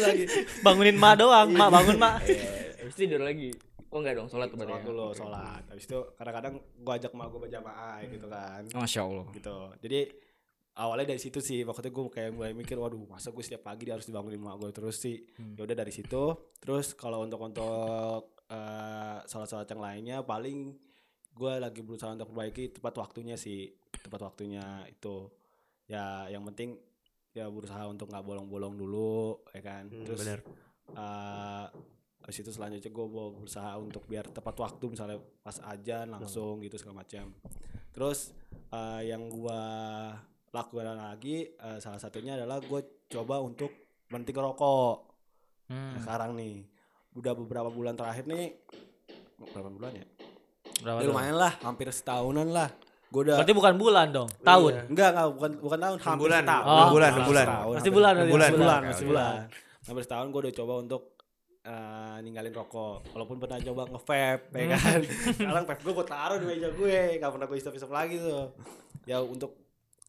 D: Lagi.
B: bangunin mak doang, mak bangun mak.
C: Eh, Habis tidur lagi. Oh enggak dong, sholat tuh berarti.
D: Sholat dulu, sholat. Habis itu kadang-kadang gue ajak mak gue berjamaah gitu kan.
C: Masya Allah.
D: gitu jadi awalnya dari situ sih waktu itu gue kayak mulai mikir waduh masa gue setiap pagi dia harus dibangunin mak gue terus sih ya udah dari situ. Terus kalau untuk untuk (laughs) eh salat-salat yang lainnya paling gue lagi berusaha untuk perbaiki tepat waktunya sih tepat waktunya itu. Ya yang penting ya berusaha untuk nggak bolong-bolong dulu ya kan.
A: Hmm,
D: terus
A: bener.
D: eh habis itu selanjutnya gue berusaha untuk biar tepat waktu misalnya pas ajan langsung gitu segala macam. Terus eh, yang gue lakukan lagi eh, salah satunya adalah gue coba untuk berhenti ngerokok.
B: Hmm.
D: Nah, sekarang nih udah beberapa bulan terakhir nih berapa bulan ya?
B: Berapa
D: Ya, lumayan lah hampir setahunan lah. Gue udah
B: Berarti bukan bulan dong, tahun.
D: enggak enggak bukan bukan tahun hampir
A: bulan,
D: setahun.
B: Enam
A: bulan, bulan.
D: setahun,
B: Masih
D: hampir-
B: bulan,
A: bulan.
B: masih
D: bulan.
A: Oke,
D: masih bulan. Hampir setahun gue udah coba untuk eh, ninggalin rokok. Walaupun pernah coba nge-vape ya kan? (laughs) Sekarang vape gue gue taruh di meja gue gak pernah gue isap-isap lagi tuh. Ya untuk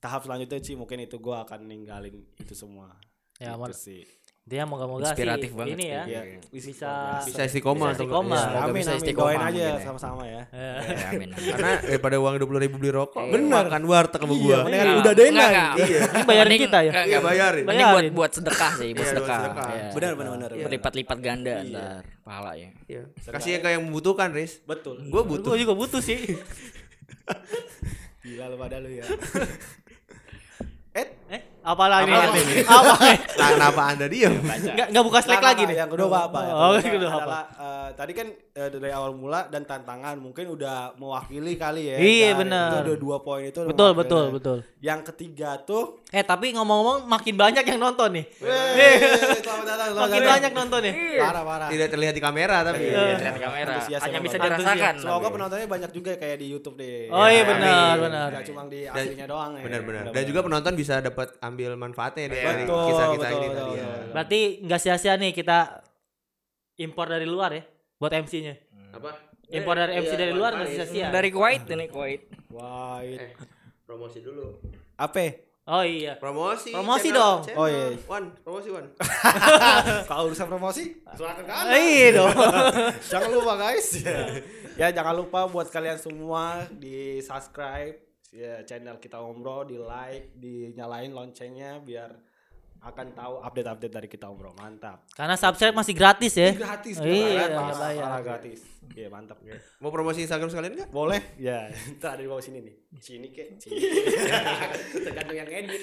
D: tahap selanjutnya sih mungkin itu gue akan ninggalin itu semua
B: Ya,
D: Gitu
B: mon-
D: sih
B: Dia moga-moga sih
C: Inspiratif banget
B: ini ya.
C: Iya.
B: Bisa
A: Bisa istiqomah
B: Bisa
A: atau
B: istiqomah.
A: enggak?
C: Semoga
D: Amin,
C: bisa istiqomah
D: Doain aja
C: ya.
D: sama-sama ya.
B: Eh, (laughs)
C: Ya, amin. amin.
A: Karena daripada uang dua puluh ribu beli rokok,
D: Bener.
A: makan warteg sama
D: Iya,
A: gua.
D: mendingan
C: Enggak,
D: udah
C: enggak.
A: Iya.
B: Ini bayarin kita ya?
A: Iya,
C: enggak.
A: bayarin.
C: Ini buat buat sedekah sih, buat
A: Iya,
C: sedekah. Iya.
D: Benar, benar, benar. benar.
C: Berlipat-lipat ganda ntar pahala ya.
A: Iya. Kasih yang kayak yang membutuhkan, Riz.
D: Betul.
A: Gua butuh.
B: Gue juga butuh sih. (laughs)
D: Gila lu pada lu ya. (laughs) Eh,
B: eh, apa lagi?
A: Apa kenapa Anda diam?
B: Enggak enggak buka slack lagi nih.
D: Yang kedua apa? Yang
B: Oh,
D: kedua
B: yang kedua apa?
D: adalah, eh, tadi kan eh, dari awal mula dan tantangan mungkin udah mewakili kali ya.
B: Iya,
D: Dan
B: benar.
D: Itu udah dua poin itu.
B: Betul, betul, betul.
D: Yang ketiga tuh
B: Eh, tapi ngomong-ngomong makin banyak yang nonton nih.
D: Weh, selamat datang, selamat
B: Makin
D: datang.
B: banyak nonton nih.
D: Parah, parah.
A: Tidak terlihat di kamera tapi.
D: Iya.
A: Iya.
C: Lihat kamera.
D: Antusias
C: Hanya bisa dirasakan.
D: Semoga penontonnya banyak juga kayak di YouTube deh.
B: Oh iya
A: Ya,
B: benar, benar.
D: Gak cuma di aslinya doang ya.
A: Benar-benar. Dan
D: Benar-benar.
A: juga penonton bisa dapat ambil manfaatnya dari,
D: Betul,
A: kisah-kisah
D: betul,
A: ini
D: betul,
A: tadi ya.
D: betul.
B: Berarti nggak sia-sia nih kita impor dari luar ya buat MC-nya.
A: Apa?
B: Impor dari MC dari luar nggak sia-sia.
C: Dari Kuwait ini Kuwait.
D: Wah, it-
A: Eh, promosi dulu.
D: apa?
B: Oh iya.
A: Promosi.
B: Promosi
A: channel-
B: dong.
A: channel.
D: Oh, iya.
A: Wan, promosi Wan. (laughs)
D: Kalau urusan promosi, silakan kan.
B: Iya dong. (laughs)
D: jangan lupa guys. (laughs) ya jangan lupa buat kalian semua di subscribe ya channel kita Omro, di like, dinyalain loncengnya biar akan tahu update-update dari kita Omro. Mantap.
B: Karena subscribe masih gratis ya.
D: Gratis.
B: Iya,
D: Parah,
B: nggak bayar.
D: parah gratis. Iya, mantap.
A: Mau promosi Instagram sekalian enggak?
D: Boleh? Ya, (laughs) ntar ada di bawah sini nih. Sini kek. (laughs) Sini. Tergantung yang edit.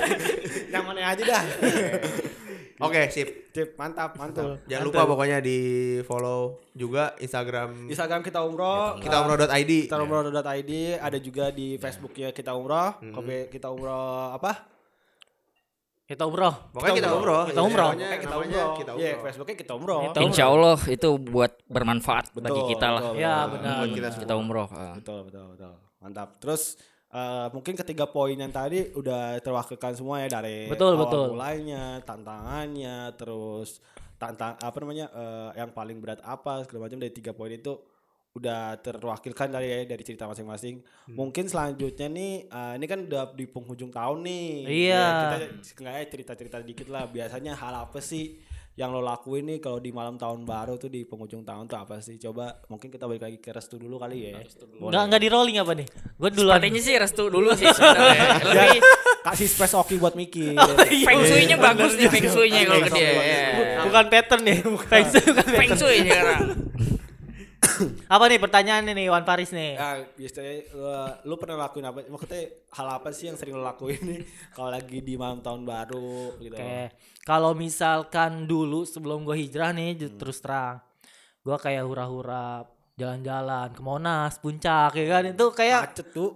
D: (laughs) yang mana aja dah.
A: Oke, sip.
D: Cip, mantap, mantap.
A: Jangan lupa pokoknya di follow juga Instagram
D: Instagram kita Umroh,
A: kita umroh.id.
D: kita umroh.id, ada juga di Facebooknya kita Umroh, Kopi kita Umroh apa?
B: Kita umroh.
A: Pokoknya kita umroh.
B: Kita umroh.
A: Pokoknya
D: kita Umroh.
A: kita
D: Iya,
A: umroh.
D: Facebooknya kita Umroh.
B: Kita umroh.
C: Insya Allah itu buat bermanfaat bagi
D: Betul,
C: kita lah.
D: betul,
B: Ya,
D: betul.
B: benar.
A: Buat kita
C: Kita umroh. ah.
D: Betul, betul, betul. Mantap. Terus eh, mungkin ketiga poin yang tadi udah terwakilkan semua ya dari
B: Betul,
D: awal
B: betul.
D: mulainya, tantangannya, terus tantang apa namanya eh, yang paling berat apa segala macam dari tiga poin itu udah terwakilkan dari ya, dari cerita masing-masing.
B: Hmm.
D: Mungkin selanjutnya nih eh, ini kan udah di penghujung tahun nih.
B: Iya.
D: Ya, kita seenggaknya cerita-cerita dikit lah. Biasanya hal apa sih yang lo lakuin nih kalau di malam tahun baru tuh di penghujung tahun tuh apa sih? Coba mungkin kita balik lagi ke restu dulu kali ya.
B: Enggak enggak di rolling apa nih? Gue duluan.
C: Sepertinya sih restu dulu sih sebenarnya. (laughs) Lebih
D: Kasih space Oki buat mikir. (laughs)
C: feng shui-nya bagus nih feng shui-nya kalau ke dia. ya.
B: Bukan pattern nih. Feng Shui bukan
C: Feng
B: pattern.
C: shui sekarang.
B: Apa nih pertanyaannya nih Wan Paris nih?
D: Ya, biasanya uh, lu pernah lakuin apa? Maksudnya hal apa sih yang sering lu lakuin nih kalau lagi di malam tahun baru gitu?
B: Oke. Kalau misalkan dulu sebelum gue hijrah nih ju- terus terang. Gue kayak hura-hura jalan-jalan ke Monas, Puncak ya kan itu kayak
D: Macet tuh.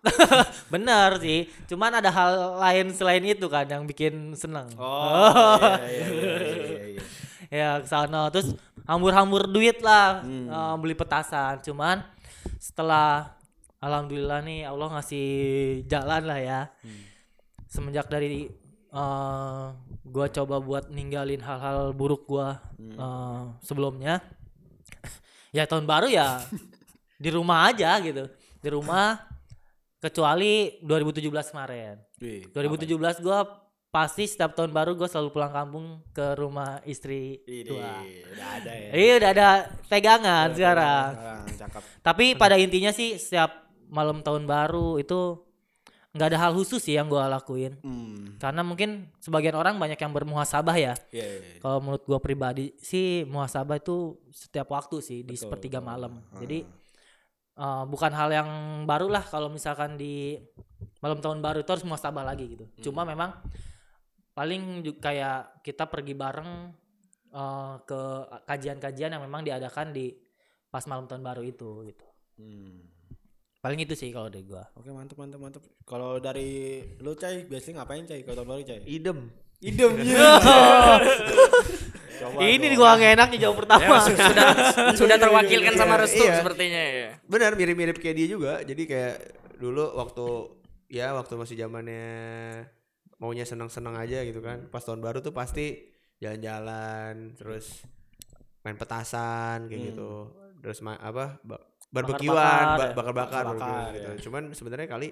D: (laughs)
B: bener sih. Cuman ada hal lain selain itu kan yang bikin seneng.
D: Oh, iya, iya, iya, iya, iya.
B: Ya ke sana. Terus hambur-hambur duit lah. Eh, beli petasan. Cuman setelah alhamdulillah nih Allah ngasih jalan lah ya. Semenjak dari eh gua coba buat ninggalin hal-hal buruk gua eh, sebelumnya. (laughs) Ya tahun baru ya (laughs) di rumah aja gitu. Di rumah kecuali 2017 kemarin.
D: Wih,
B: 2017 gua pasti setiap tahun baru gue selalu pulang kampung ke rumah istri tua.
D: udah ada ya.
B: Iya udah ada pegangan sekarang.
D: Sekarang cakep.
B: Tapi pada intinya sih setiap malam tahun baru itu nggak ada hal khusus sih yang gue lakuin.
D: Hmm.
B: Karena mungkin sebagian orang banyak yang bermuhasabah ya.
D: Iya, iya, iya.
B: Kalau menurut gue pribadi sih muhasabah itu setiap waktu sih di
D: Betul,
B: sepertiga
D: betul.
B: malam.
D: Ah.
B: Jadi eh, bukan hal yang baru lah kalau misalkan di malam tahun baru itu harus muhasabah lagi gitu.
D: Hmm.
B: Cuma memang paling ju- kayak kita pergi bareng eh, ke kajian-kajian yang memang diadakan di pas malam tahun baru itu gitu.
D: Hmm.
B: Paling itu sih kalau dari gua.
D: Oke, mantap mantap mantap. Kalau dari lu Cai, biasanya ngapain Cai kalau tahun baru Cai?
A: Idem.
D: Idem (laughs) Coba
B: Ini gua gak enaknya jawab pertama.
C: sudah (laughs) sudah terwakilkan sama
A: Iya,
C: restu
A: iya.
C: sepertinya ya.
A: Benar mirip-mirip kayak dia juga. Jadi kayak dulu waktu ya waktu masih zamannya maunya senang-senang aja gitu kan. Pas tahun baru tuh pasti jalan-jalan, terus main petasan kayak gitu. Terus ma- apa? ba- barbekyuan,
B: Bakar-bakar ya.
A: bakar-bakar
D: Bakar-bakar,
A: gitu.
D: ya.
A: Cuman sebenarnya kali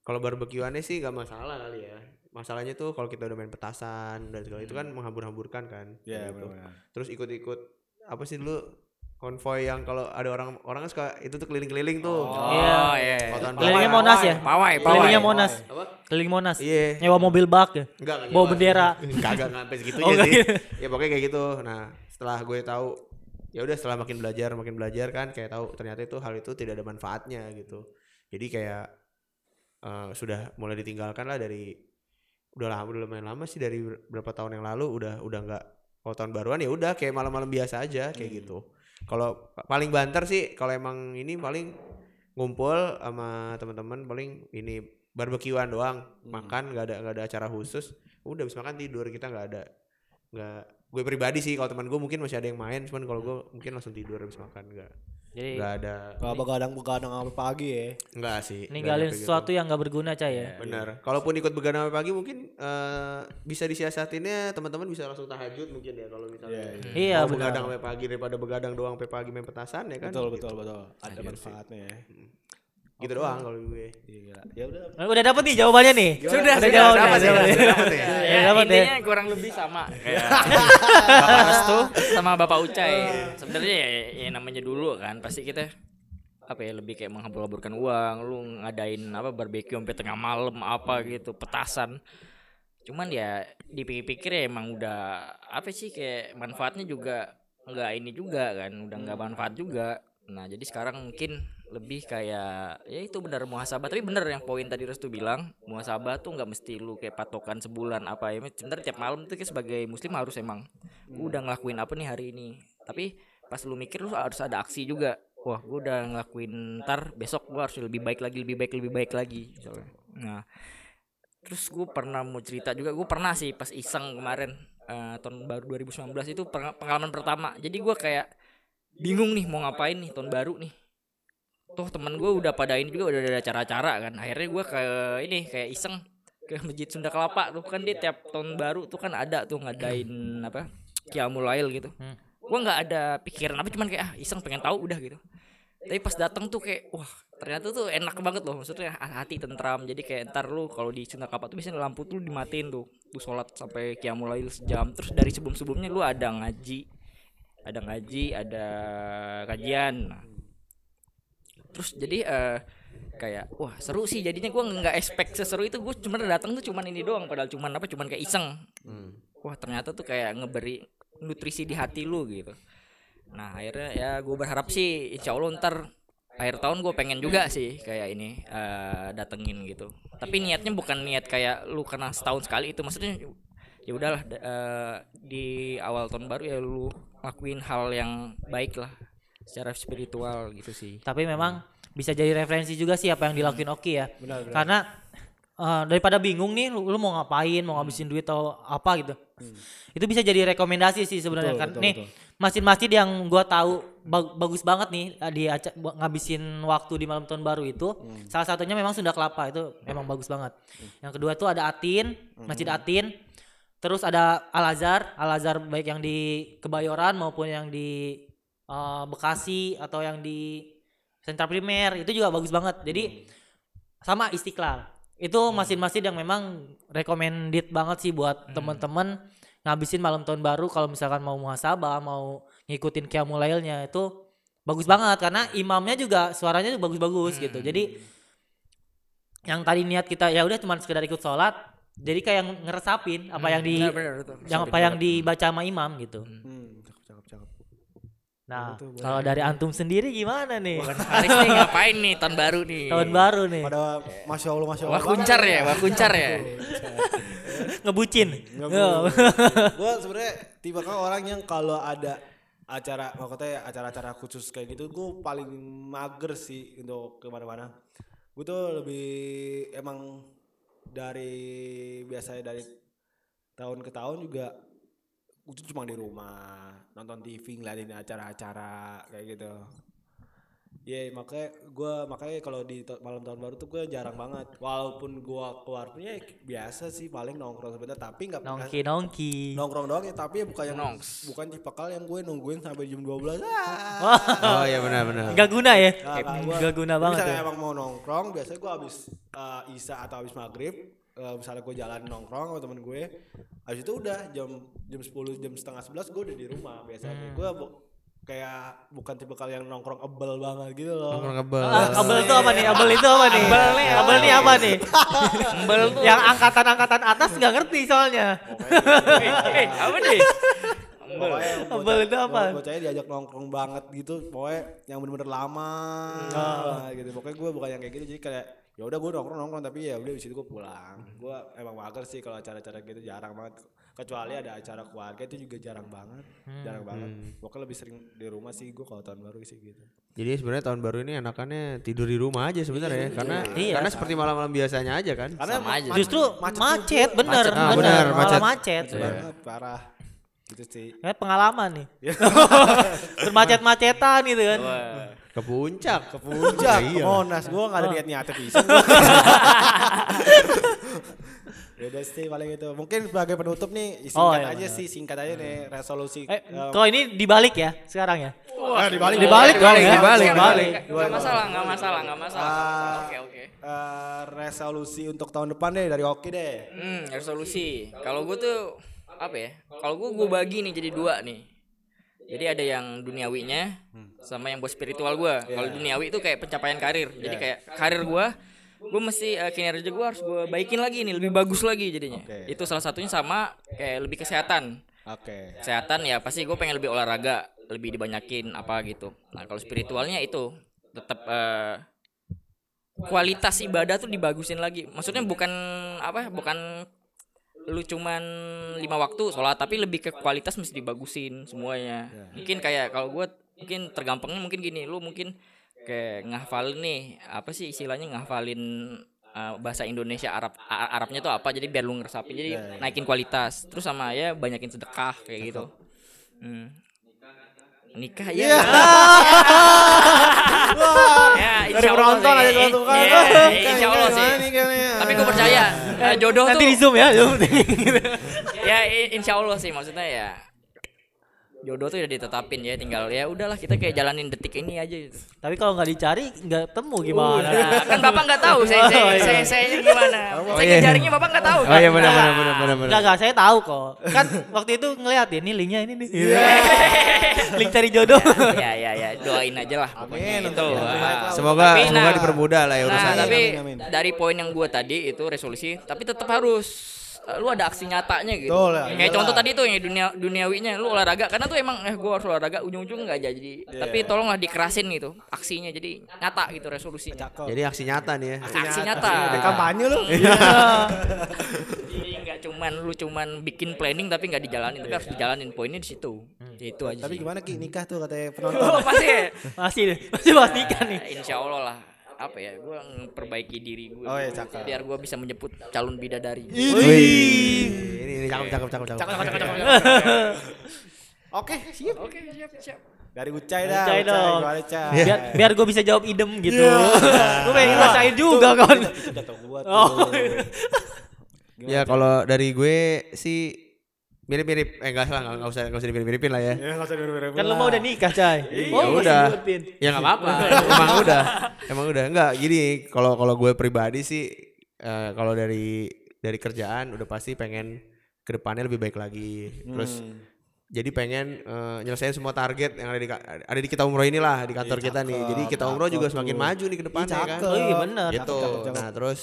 A: kalau barbekyuannya sih gak masalah kali ya. masalahnya tuh kalau kita udah main petasan dan segala itu kan menghambur-hamburkan kan
D: Iya,
A: gitu. terus ikut-ikut apa sih dulu konvoy yang kalau ada orang orang kan suka itu tuh keliling-keliling tuh
C: Oh,
B: Iya.
C: iya.
A: Tahun
B: Kelilingnya. Monas ya?
C: Pawai, pawai.
B: Kelilingnya Monas.
A: apa
B: Keliling Monas.
A: iya
B: Nyewa mobil bak ya.
A: enggak enggak
B: Bawa bendera. (laughs)
A: kagak sampai segitunya
B: Oh,
A: sih ya pokoknya kayak gitu nah setelah gue tahu ya udah setelah makin belajar makin belajar kan kayak tahu ternyata itu hal itu tidak ada manfaatnya gitu jadi kayak eh, sudah mulai ditinggalkan lah dari udah lama udah lumayan lama sih dari ber- berapa tahun yang lalu udah udah nggak kalau tahun baruan ya udah kayak malam-malam biasa aja kayak
B: Hmm.
A: gitu kalau pa- paling banter sih kalau emang ini paling ngumpul sama teman-teman paling ini barbekyuan doang.
B: Hmm.
A: makan nggak ada nggak ada acara khusus. Udah habis makan tidur kita nggak ada nggak gue pribadi sih kalau teman gue mungkin masih ada yang main cuman kalau gue mungkin langsung tidur habis makan nggak
B: Jadi
A: nggak ada
D: Gak begadang-begadang sampai pagi ya.
A: nggak sih
B: ninggalin
A: gitu.
B: sesuatu yang nggak berguna cah ya.
A: benar kalaupun ikut begadang sampai pagi mungkin eh, bisa disiasatinnya teman-teman bisa langsung tahajud mungkin ya kalau misalnya
B: Iya,
A: mau
B: benar.
A: begadang sampai pagi daripada begadang doang sampai pagi main petasan ya kan
D: Betul,
A: Gitu.
D: betul, betul. Ada manfaatnya ya.
A: Gitu doang kalau gue.
D: Ya udah.
B: Eh, Udah dapet nih jawabannya nih.
C: Sudah,
B: udah
C: sudah,
B: jawab nih.
C: sudah.
A: Dapet ya?
B: Ya,
C: Ya,
B: dapat ya.
C: intinya kurang lebih sama kayak (laughs) Bapak Restu sama Bapak Ucai. Sebenarnya ya, ya namanya dulu kan pasti kita apa ya lebih kayak menghambur-hamburkan uang, lu ngadain apa barbeque sampai tengah malam apa gitu, petasan. Cuman ya dipikir-pikir ya emang udah apa sih kayak manfaatnya juga nggak ini juga kan, udah nggak manfaat juga. Nah, jadi sekarang mungkin lebih kayak ya itu benar muhasabah. Tapi bener yang poin tadi Restu bilang muhasabah tuh nggak mesti lu kayak patokan sebulan apa ya. Sebenarnya tiap malam tuh kayak sebagai muslim harus emang gua udah ngelakuin apa nih hari ini? Tapi pas lu mikir lu harus ada aksi juga. Wah gua udah ngelakuin ntar besok gua harus lebih baik lagi lebih baik lebih baik lagi misalnya. Nah terus gue pernah mau cerita juga gue pernah sih pas iseng kemarin eh, tahun baru 2019 itu peng- pengalaman pertama. Jadi gua kayak bingung nih mau ngapain nih tahun baru nih toh temen gue udah pada ini juga udah ada acara-acara kan. Akhirnya gue ke ini kayak iseng ke masjid Sunda Kelapa tuh kan dia tiap tahun baru tuh kan ada tuh ngadain (clears throat) apa Qiyamul Lail gitu.
B: Hmm.
C: gue nggak ada pikiran apa cuman kayak ah iseng pengen tahu udah gitu. Tapi pas datang tuh kayak wah ternyata tuh enak banget loh maksudnya hati tentram. Jadi kayak ntar lu kalau di Sunda Kelapa tuh biasanya lampu tuh dimatiin tuh tuh sholat sampai Qiyamul Lail sejam. Terus dari sebelum sebelumnya lu ada ngaji ada ngaji ada kajian. Nah, terus jadi eh kayak wah seru sih jadinya gua nggak expect seseru itu. Gue cuma datang tuh cuman ini doang padahal cuman apa cuman kayak iseng. Wah ternyata tuh kayak ngeberi nutrisi di hati lu gitu. Nah akhirnya ya gue berharap sih insya Allah ntar akhir tahun gue pengen juga sih kayak ini eh, datengin gitu. Tapi niatnya bukan niat kayak lu kena setahun sekali itu. Maksudnya ya udahlah da- eh, di awal tahun baru ya lu lakuin hal yang baik lah secara spiritual gitu sih
B: Tapi memang bisa jadi referensi juga sih apa yang dilakuin Oki ya.
D: Benar, benar.
B: Karena eh, daripada bingung nih lu, lu mau ngapain, mau ngabisin duit atau apa gitu. Itu bisa jadi rekomendasi sih sebenarnya kan.
D: betul,
B: nih masjid-masjid yang gua tahu ba- bagus banget nih eh, di ngabisin waktu di malam tahun baru itu. Salah satunya memang Sunda Kelapa itu memang bagus banget. Yang kedua tuh ada Atin, Masjid Atin. Terus ada Al Azhar, Al Azhar baik yang di Kebayoran maupun yang di eh, Bekasi atau yang di Sentra Primer itu juga bagus banget. Jadi sama Istiqlal. Itu masjid-masjid yang memang recommended banget sih buat teman-teman ngabisin malam tahun baru kalau misalkan mau muhasabah, mau ngikutin qiyamul lailnya itu bagus banget karena imamnya juga suaranya juga bagus-bagus gitu. Jadi yang tadi niat kita ya udah cuma sekedar ikut sholat, jadi kayak ngeresapin apa yang di
C: betul.
B: yang apa yang dibaca sama imam gitu.
D: Hmm, cakep, cakep, cakep.
B: Nah, kalau dari antum sendiri gimana nih?
C: Haris nih ngapain nih? Tahun baru nih.
B: Tahun baru nih,
D: Pada masya allah masya allah.
C: wah kuncar ya wah kuncar ya. (laughs)
B: Ngebucin. (laughs)
D: Gue sebenarnya tipe kan orang yang kalau ada acara maksudnya acara-acara khusus kayak gitu gue paling mager sih untuk ke mana-mana. Gue tuh lebih emang dari biasanya dari tahun ke tahun juga tuh cuma di rumah nonton TV ngeliatin acara-acara kayak gitu Iya makanya gue makanya kalau di to- malam tahun baru tuh gue jarang banget walaupun gue keluar punya biasa sih paling nongkrong sebentar tapi nggak pernah
B: Nongki nongki.
D: nongkrong doang ya tapi ya bukan yang
C: Nongs.
D: bukan tipikal yang gue nungguin sampai jam 12 (laughs) ah.
A: oh iya benar benar
B: Gak guna ya?
D: Nah, nah, gua-
B: Gak guna banget
D: misalnya
B: ya.
D: emang mau nongkrong biasanya gue habis uh, isya atau habis maghrib eh, misalnya gue jalan nongkrong sama temen gue habis itu udah jam jam 10 jam setengah 11 gue udah di rumah biasanya gue bu- kayak bukan tipe kalian yang nongkrong ebel banget gitu loh
A: Nongkrong ngebel.
B: Ah, kabel itu apa nih? Kabel itu apa nih? Kabel nih, kabel nih apa nih? (laughs)
C: Embel tuh.
B: Yang angkatan-angkatan atas nggak ngerti soalnya.
C: Eh, apa nih?
D: pokoknya
B: Ebel itu apa?
D: bocahnya diajak nongkrong banget gitu pokoknya yang bener-bener lama
B: Ah.
D: gitu pokoknya gue bukan yang kayak gitu jadi kayak ya udah gue nongkrong nongkrong tapi ya udah di situ gue pulang gue emang mager sih kalau acara-acara gitu jarang banget kecuali ada acara keluarga itu juga jarang banget
B: Hmm.
D: jarang banget pokoknya lebih sering di rumah sih gue kalau tahun baru sih gitu
A: Jadi sebenarnya tahun baru ini enakannya tidur di rumah aja sebenarnya ya. Karena
B: Iya.
A: karena seperti malam-malam biasanya aja kan.
D: karena
C: Sama aja.
B: Justru macet, bener,
A: Macet. Ah,
B: bener,
A: bener,
B: malah
A: macet.
B: macet.
D: banget parah gitu sih
B: Kayak pengalaman nih. (laughs) (laughs) Bermacet-macetan gitu kan.
C: Wah.
A: Ke puncak.
D: ke puncak
A: Iya.
D: Monas gue gak ada niat niatnya bisa ya udah sih paling itu mungkin sebagai penutup nih singkat
B: Oh, iya,
D: aja
B: benar.
D: sih singkat aja nih resolusi
B: Eh,
D: eh,
B: kalau ini dibalik ya sekarang ya.
D: ah, dibalik
B: Dibalik dong ya.
A: dibalik,
C: Nggak-
A: dibalik.
C: nggak- Nggak masalah, nggak masalah, nggak masalah.
D: Ah.
C: Oke, oke.
D: Eh, resolusi untuk tahun depan deh dari Oki deh
C: Hmm, resolusi. Kalau gue tuh apa ya? Kalau gue gue bagi nih jadi dua nih. Jadi ada yang duniawinya sama yang buat spiritual gue. Kalau duniawi itu kayak pencapaian karir. Jadi kayak karir gue, gue mesti eh, kinerja gue harus gue baikin lagi nih, lebih bagus lagi jadinya.
D: Oke.
C: Itu salah satunya sama kayak lebih kesehatan.
D: oke
C: Kesehatan ya pasti gue pengen lebih olahraga, lebih dibanyakin apa gitu. Nah kalau spiritualnya itu tetap eh, kualitas ibadah tuh dibagusin lagi. Maksudnya bukan apa? Bukan lu cuman lima waktu sholat tapi lebih ke kualitas mesti dibagusin semuanya. Mungkin kayak kalau gue mungkin tergampangnya mungkin gini lu mungkin kayak ngafalin nih apa sih istilahnya ngafalin uh, bahasa Indonesia Arab Arabnya tuh apa jadi biar lu ngeresapin jadi naikin kualitas. Terus sama ya banyakin sedekah kayak gitu. Hmm. nikah ya. Ya. (laughs) Insya Allah sih.
D: Oh,
C: insya Allah sih. tapi gue percaya eh, jodoh
B: Nanti
C: tuh
B: di zoom ya. zoom. (laughs)
C: ya insya Allah sih maksudnya ya jodoh tuh udah ditetapin ya tinggal ya udahlah kita kayak jalanin detik ini aja gitu.
B: Tapi kalau nggak dicari nggak temu gimana?
C: Nah, kan bapak nggak tahu saya saya
B: Oh, iya.
C: saya, saya gimana saya
A: iya.
C: jaringnya bapak nggak tahu
A: Oh iya
C: kan?
A: benar benar benar benar benar.
B: Enggak, enggak, saya tahu kok. Kan waktu itu ngeliat ya, ini linknya ini nih. (laughs) Link cari jodoh. (laughs)
C: ya ya ya doain aja lah pokoknya
D: Amin,
C: itu
D: lah.
A: Semoga
C: Tapi,
A: semoga
C: nah,
A: dipermudah lah ya
C: Nah,
A: urusannya.
C: tapi
D: Amin, amin.
C: dari poin yang gue tadi itu resolusi, tapi tetap harus lu ada aksi nyatanya gitu.
D: Betul, ya.
C: Kayak
D: Iyalah.
C: contoh tadi tuh yang dunia duniawinya lu olahraga karena tuh emang eh gue harus olahraga ujung-ujung nggak jadi. Tapi tolonglah dikerasin gitu aksinya jadi nyata gitu resolusinya.
D: Cakep.
A: Jadi aksi nyata nih ya.
C: Aksi nyata.
D: Ada kampanye lu
C: Jadi nggak cuman lu cuman bikin planning tapi nggak dijalanin, tapi harus dijalanin. Poinnya di situ. Itu aja.
D: tapi
C: sih.
D: gimana ki nikah tuh katanya
C: Oh, (laughs)
D: penonton
C: pasti ya?
B: Masih deh, masih pastikan nih.
C: Eh, Insya Allah lah apa ya gue memperbaiki diri gue
D: Oh, iya, cakep.
C: biar gue bisa menyebut calon bidadari
A: Wih, ini ini cakep cakep cakep cakep.
D: oke siap
C: oke siap siap
D: dari Ucai dah
B: Ucai dong.
D: gimana, Cai?
B: Biar biar gue bisa jawab idem gitu.
D: Iya.
B: gue pengen ngerasain juga kan.
D: itu
B: Oh. (laughs)
A: Ya kalau dari gue sih mirip-mirip eh enggak salah enggak enggak usah enggak usah dimirip-miripin lah ya.
D: ya nggak usah diurut-urut
B: Kan lu mau udah nikah, Cai.
A: Ya
B: Oh,
A: udah. Ya enggak apa-apa. emang udah. Emang udah. Enggak, gini kalau kalau gue pribadi sih eh, kalau dari dari kerjaan udah pasti pengen ke depannya lebih baik lagi. Terus
D: Hmm.
A: jadi pengen eh, nyelesain semua target yang ada di ada di kita umroh inilah di kantor kita nih. Jadi kita umroh juga semakin maju nih ke depannya kan.
B: Oh iya bener.
A: gitu.
D: cakep, cakep.
A: Nah, terus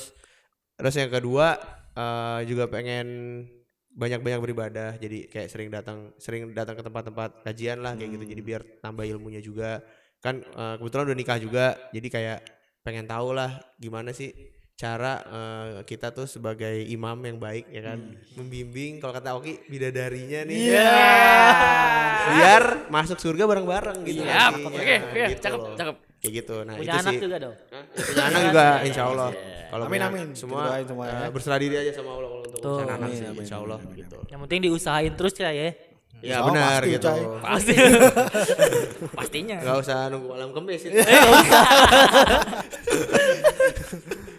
A: terus yang kedua eh, juga pengen banyak-banyak beribadah. Jadi kayak sering datang sering datang ke tempat-tempat kajian lah kayak gitu. Jadi biar tambah ilmunya juga. Kan eh, kebetulan udah nikah juga. Jadi kayak pengen tahu lah gimana sih cara eh, kita tuh sebagai imam yang baik ya kan membimbing kalau kata Oki bidadarinya nih biar masuk surga bareng-bareng gitu nantinya,
C: oke oke
A: gitu
C: cakep
A: loh.
C: cakep
A: kayak gitu. Nah
B: Punya
A: itu
B: anak
A: sih.
B: juga dong.
A: Hah? punya anak juga insya Allah kalau
D: Amin,
A: punya
D: amin.
A: semua,
D: semua ya.
A: eh, berserah diri aja sama Allah kalau untuk
B: Tuh.
A: urusan anak sih insya Allah gitu.
B: Yang penting diusahain terus ya ya.
A: ya
D: Oh,
A: benar
D: pasti,
A: gitu.
D: Cai.
C: pasti. (laughs) Pastinya.
A: Nggak usah nunggu malam kemis itu (laughs)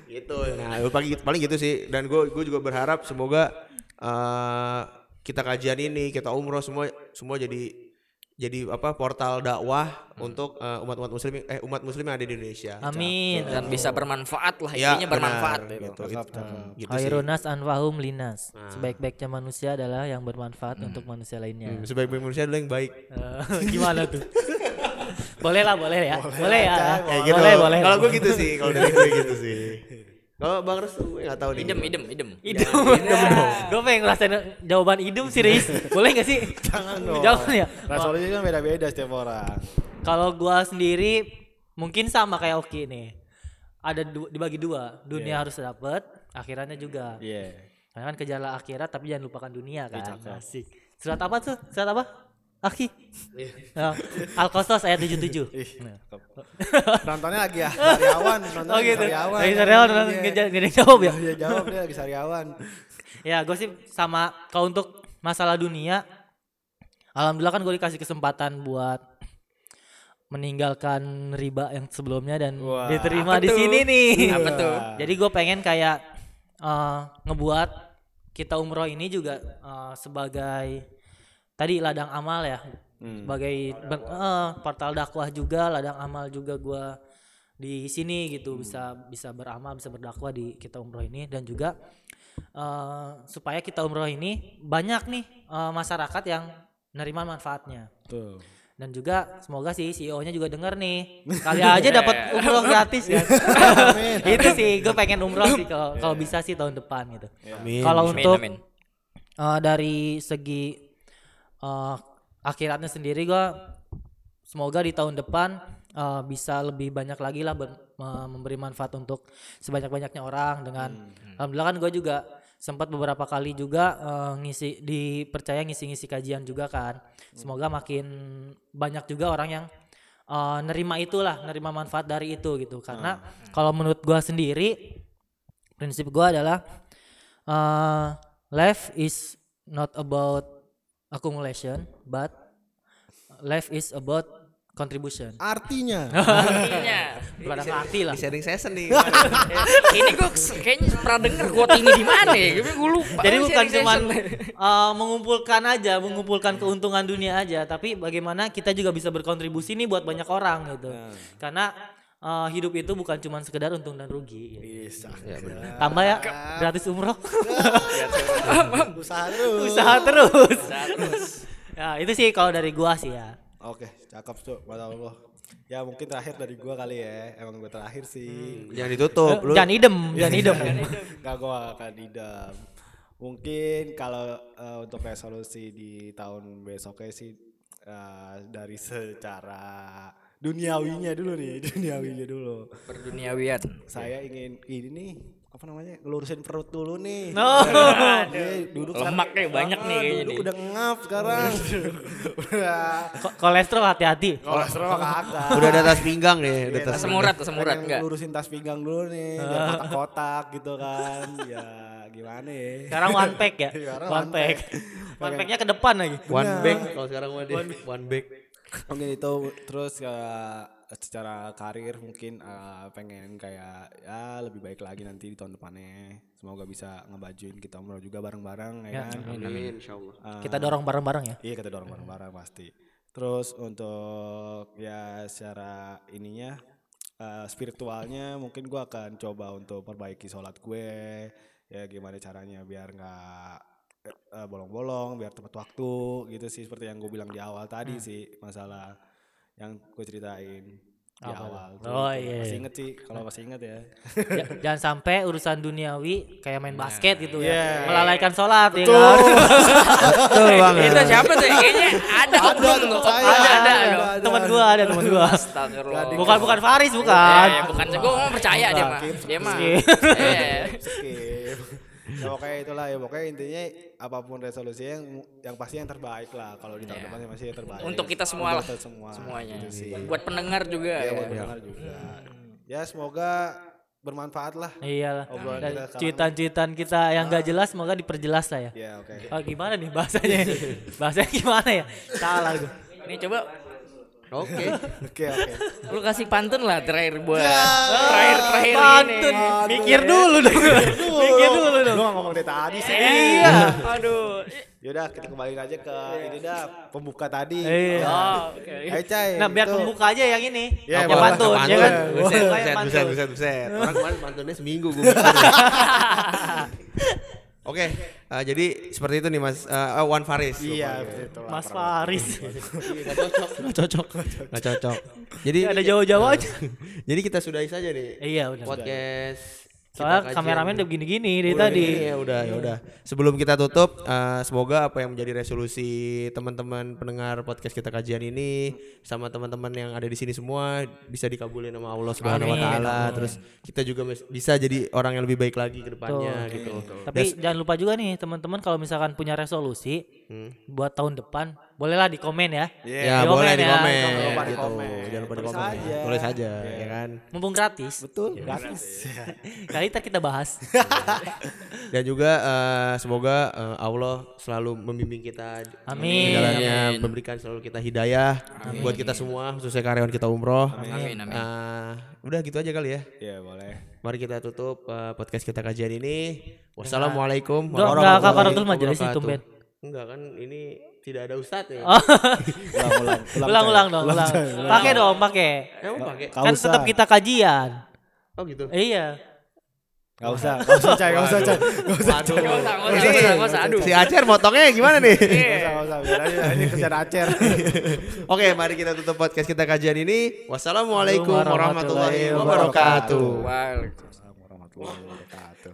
A: gitu. Nah paling paling gitu sih. Dan gue gue juga berharap semoga eh, kita kajian ini kita umroh semua semua jadi jadi apa portal dakwah untuk eh, umat-umat muslim eh umat muslim yang ada di Indonesia.
B: Amin.
C: dan bisa bermanfaat lah
A: Ya,
C: intinya bermanfaat
A: benar,
C: gitu.
A: gitu.
D: Cakep,
A: Itu-
D: cakep.
A: gitu sih.
B: Khairunas anfahum linas.
A: Nah.
B: Sebaik-baiknya manusia adalah yang bermanfaat untuk manusia lainnya.
A: Hmm, sebaik-baik manusia adalah yang baik.
B: Eh, (laughs) gimana tuh? boleh lah, boleh ya. Boleh, ya.
A: Ya gitu.
B: Boleh, boleh.
A: Kalau gue gitu sih, kalau dari gue gitu sih. (laughs) Kalau Bang Restu gue enggak tahu nih.
C: idem idem idem
B: Idem. (laughs) Gue pengen ngerasain jawaban idem sih, Riz. Boleh gak sih?
D: Jangan dong.
B: Jangan ya.
D: Resolusi kan beda-beda setiap orang.
B: Kalau gua sendiri mungkin sama kayak Oki nih. Ada du- dibagi dua. Dunia harus dapat, akhiratnya juga.
D: Iya.
B: Karena kan kejarlah akhirat tapi jangan lupakan dunia kan.
D: cakep.
B: Asik. Surat apa tuh? Surat apa? Aki. Nah, Al-Qasas ayat 77.
D: Ih,
B: Nah.
D: cakep. Nontonnya lagi ya, sariawan, nonton (laughs)
B: Oh gitu.
D: sariawan.
B: Lagi sariawan
D: Iya.
B: nggak ada yang jawab ya.
D: Dia jawab dia lagi sariawan. (laughs)
B: Ya, gue sih sama kalau untuk masalah dunia alhamdulillah kan gue dikasih kesempatan buat meninggalkan riba yang sebelumnya dan
D: Wah,
B: diterima di sini nih.
C: Apa tuh?
B: Jadi gue pengen kayak eh, ngebuat kita umroh ini juga eh, sebagai tadi ladang amal ya, sebagai ben- eh, portal dakwah juga, ladang amal juga gua di sini gitu bisa bisa beramal, bisa berdakwah di kita umroh ini. Dan juga eh, supaya kita umroh ini banyak nih eh, masyarakat yang nerima manfaatnya.
D: Tuh.
B: dan juga semoga sih CEO-nya juga denger nih. (laughs) Kali aja dapat umroh gratis ya. (laughs) (laughs) Itu sih gue pengen umroh sih kalau kalau bisa sih tahun depan gitu.
A: Amin.
B: kalau untuk
C: amin.
B: eh, dari segi eh, akhiratnya sendiri gua semoga di tahun depan eh, bisa lebih banyak lagi lah ber- me- memberi manfaat untuk sebanyak-banyaknya orang dengan alhamdulillah kan gue juga sempat beberapa kali juga eh, ngisi dipercaya ngisi-ngisi kajian juga kan. Semoga makin banyak juga orang yang eh, nerima itulah nerima manfaat dari itu gitu. Karena kalau menurut gua sendiri prinsip gua adalah uh, life is not about accumulation but life is about contribution.
D: Artinya.
C: Intinya,
B: Pada ngerti lah.
A: Di sharing session nih. (laughs)
C: ini gue kayaknya pernah denger quote ini di mana ya? Gue lupa.
B: Jadi bukan
C: session.
B: uh, mengumpulkan aja mengumpulkan keuntungan dunia aja tapi bagaimana kita juga bisa berkontribusi nih buat banyak orang gitu. Karena uh, hidup itu bukan cuma sekedar untung dan rugi
D: Bisa.
B: tambah ya gratis umroh (laughs)
D: Usaha terus.
B: usaha terus (laughs) ya itu sih kalau dari gua sih ya
D: Oke, cakep tuh, mata Allah. Ya mungkin terakhir dari gua kali ya. Emang gua terakhir sih.
A: Jangan ditutup. Lu
B: jangan idem jangan idem (laughs)
D: Gak gua akan idam. Mungkin kalau eh, untuk resolusi di tahun besoknya sih eh, dari secara duniawinya dulu nih, duniawinya dulu.
C: Perduniawian.
D: Saya ingin ini nih apa namanya ngelurusin perut dulu nih.
B: Oh.
D: Iya, duduk sekarang-
C: Lemaknya banyak nih
D: Ah,
C: kayaknya
D: duduk
C: nih.
D: udah ngap sekarang. (laughs) udah
B: kolesterol hati-hati
D: kolesterol kagak.
A: udah ada tas pinggang nih, udah
D: Iya,
A: tas
C: Asam urat, asam urat
D: pengen
C: enggak?
D: lurusin tas pinggang dulu nih, biar kotak-kotak gitu kan. Ya gimana ya?
B: sekarang one pack ya (laughs) one pack one packnya ke depan lagi
A: one back kalau sekarang one back.
D: Mungkin itu terus ya secara karir mungkin eh, pengen kayak ya lebih baik lagi nanti di tahun depannya. Semoga bisa ngebajuin kita umroh juga bareng-bareng ya,
B: Ya,
D: kan.
A: Amin insyaallah.
D: Eh,
B: kita dorong bareng-bareng ya
D: Iya kita dorong bareng-bareng pasti. Terus untuk ya secara ininya eh, spiritualnya mungkin gua akan coba untuk perbaiki sholat gue ya gimana caranya biar nggak eh, bolong-bolong biar tepat waktu gitu sih seperti yang gue bilang di awal tadi sih masalah yang gue ceritain di
B: Apa
D: awal
B: tuh?
D: tuh.
B: Oh,
D: Tuh,
B: iya.
D: masih inget sih kalau masih inget ya
B: Ja- jangan sampai urusan duniawi kayak main basket gitu ya
D: Iya.
B: melalaikan sholat ya kan
A: Betul (laughs) banget.
C: Itu siapa tuh? Kayaknya ada tuh.
D: saya.
C: Ada, ada.
D: Ada,
C: ada.
B: teman gua ada teman gua
C: Astagfirullah.
B: bukan bukan Faris
C: Ya,
B: bukan
C: ya, bukan. Gue mau percaya dia mah. Dia mah. (laughs)
D: ya pokoknya itulah ya. Pokoknya intinya apa pun resolusinya yang yang pasti yang terbaik lah. Kalau di tahun depan sih masih yang terbaik.
C: Untuk kita semua
D: Untuk
C: lah.
D: kita semua.
C: Semuanya.
D: gitu sih.
C: Buat pendengar juga.
D: ya,
C: ya.
D: buat pendengar juga. Ya semoga bermanfaat lah.
B: Iyalah. Dan cuitan-cuitan kita yang gak jelas semoga diperjelas lah ya.
D: Ya oke
B: oh, gimana nih bahasanya? (laughs) Bahasanya gimana ya? Salah gua.
C: Ini coba.
A: Oke. (laughs)
D: oke oke.
C: Lu kasih pantun lah terakhir buat terakhir terakhir ini.
B: pantun. Mikir dulu dong. Mikir dulu
D: mah ngomong dari tadi sih.
C: Iya. Aduh.
D: Yaudah kita kembali aja ke ini dah pembuka tadi.
B: Iya.
C: Oh, oke.
D: Ayo Cai.
B: Nah, biar
D: itu.
B: pembuka aja yang ini.
D: Ya,
B: yang pantun, ya kan?
A: Buset, buset, buset, buset. Orang kemarin pantunnya seminggu gue. (laughs) Oke, eh, jadi seperti itu nih Mas eh, Wan Faris.
D: Iya,
A: Lupa.
D: betul.
B: Mas Faris.
A: Nggak cocok, nggak cocok, nggak cocok. Jadi
B: ada Jawa-Jawa aja. (laughs)
A: Jadi kita sudahi saja nih
B: Iya, udah.
A: podcast.
B: Soalnya kameramen udah begini-gini dari
A: Udah,
B: tadi.
A: Ya udah, ya udah. Sebelum kita tutup, eh, semoga apa yang menjadi resolusi teman-teman pendengar podcast kita kajian ini sama teman-teman yang ada di sini semua bisa dikabulin sama Allah Subhanahu wa taala. Terus kita juga bisa jadi orang yang lebih baik lagi ke depannya gitu.
B: Tapi jangan lupa juga nih teman-teman kalau misalkan punya resolusi
A: Hmm.
B: buat tahun depan, bolehlah di komen ya.
A: Ya, boleh
B: komen
A: di
B: ya,
A: komen,
B: di komen.
D: Jangan lupa di
A: gitu.
D: komen.
A: Jangan lupa di
D: Tulis
A: komen.
D: aja.
A: Tulis aja, ya kan.
B: Mumpung gratis.
D: Betul, gratis.
B: Kali ntar kita bahas. (laughs)
A: Dan juga eh, semoga eh, Allah selalu membimbing kita
B: Amin.
A: jalannya,
C: Amin.
A: memberikan selalu kita hidayah buat kita semua, khususnya karyawan kita umroh.
C: Amin, amin.
A: Eh, udah gitu aja kali ya.
D: Iya, boleh.
A: Mari kita tutup eh, podcast kita kajian ini. Wassalamualaikum
B: enggak
A: warahmatullahi
B: kafaratul majelis itu,
A: wabarakatuh.
B: Ben.
A: Enggak kan ini tidak ada ustadz ya. (laughs)
B: Oh,
D: Ulang-ulang.
B: ulang-ulang dong, ulang. Pakai dong, pakai.
A: Emang pakai?
B: Kan tetap kita kajian.
A: Oh gitu.
B: Iya.
D: Gak usah, gak usah Cai, gak usah Cai. Gak usah,
A: Waduh.
C: Nggak usah, nggak usah, nggak usah, nggak usah. Aduh.
A: Si Acer motongnya gimana nih?
D: Gak usah, gak usah. Biar aja ini kerjaan acer. (laughs)
A: Oke, mari kita tutup podcast kita kajian ini. Wassalamualaikum
B: Warahmatullahi
A: warahmatullahi wabarakatuh.
C: Waalaikumsalam.
D: Warahmatullahi wabarakatuh.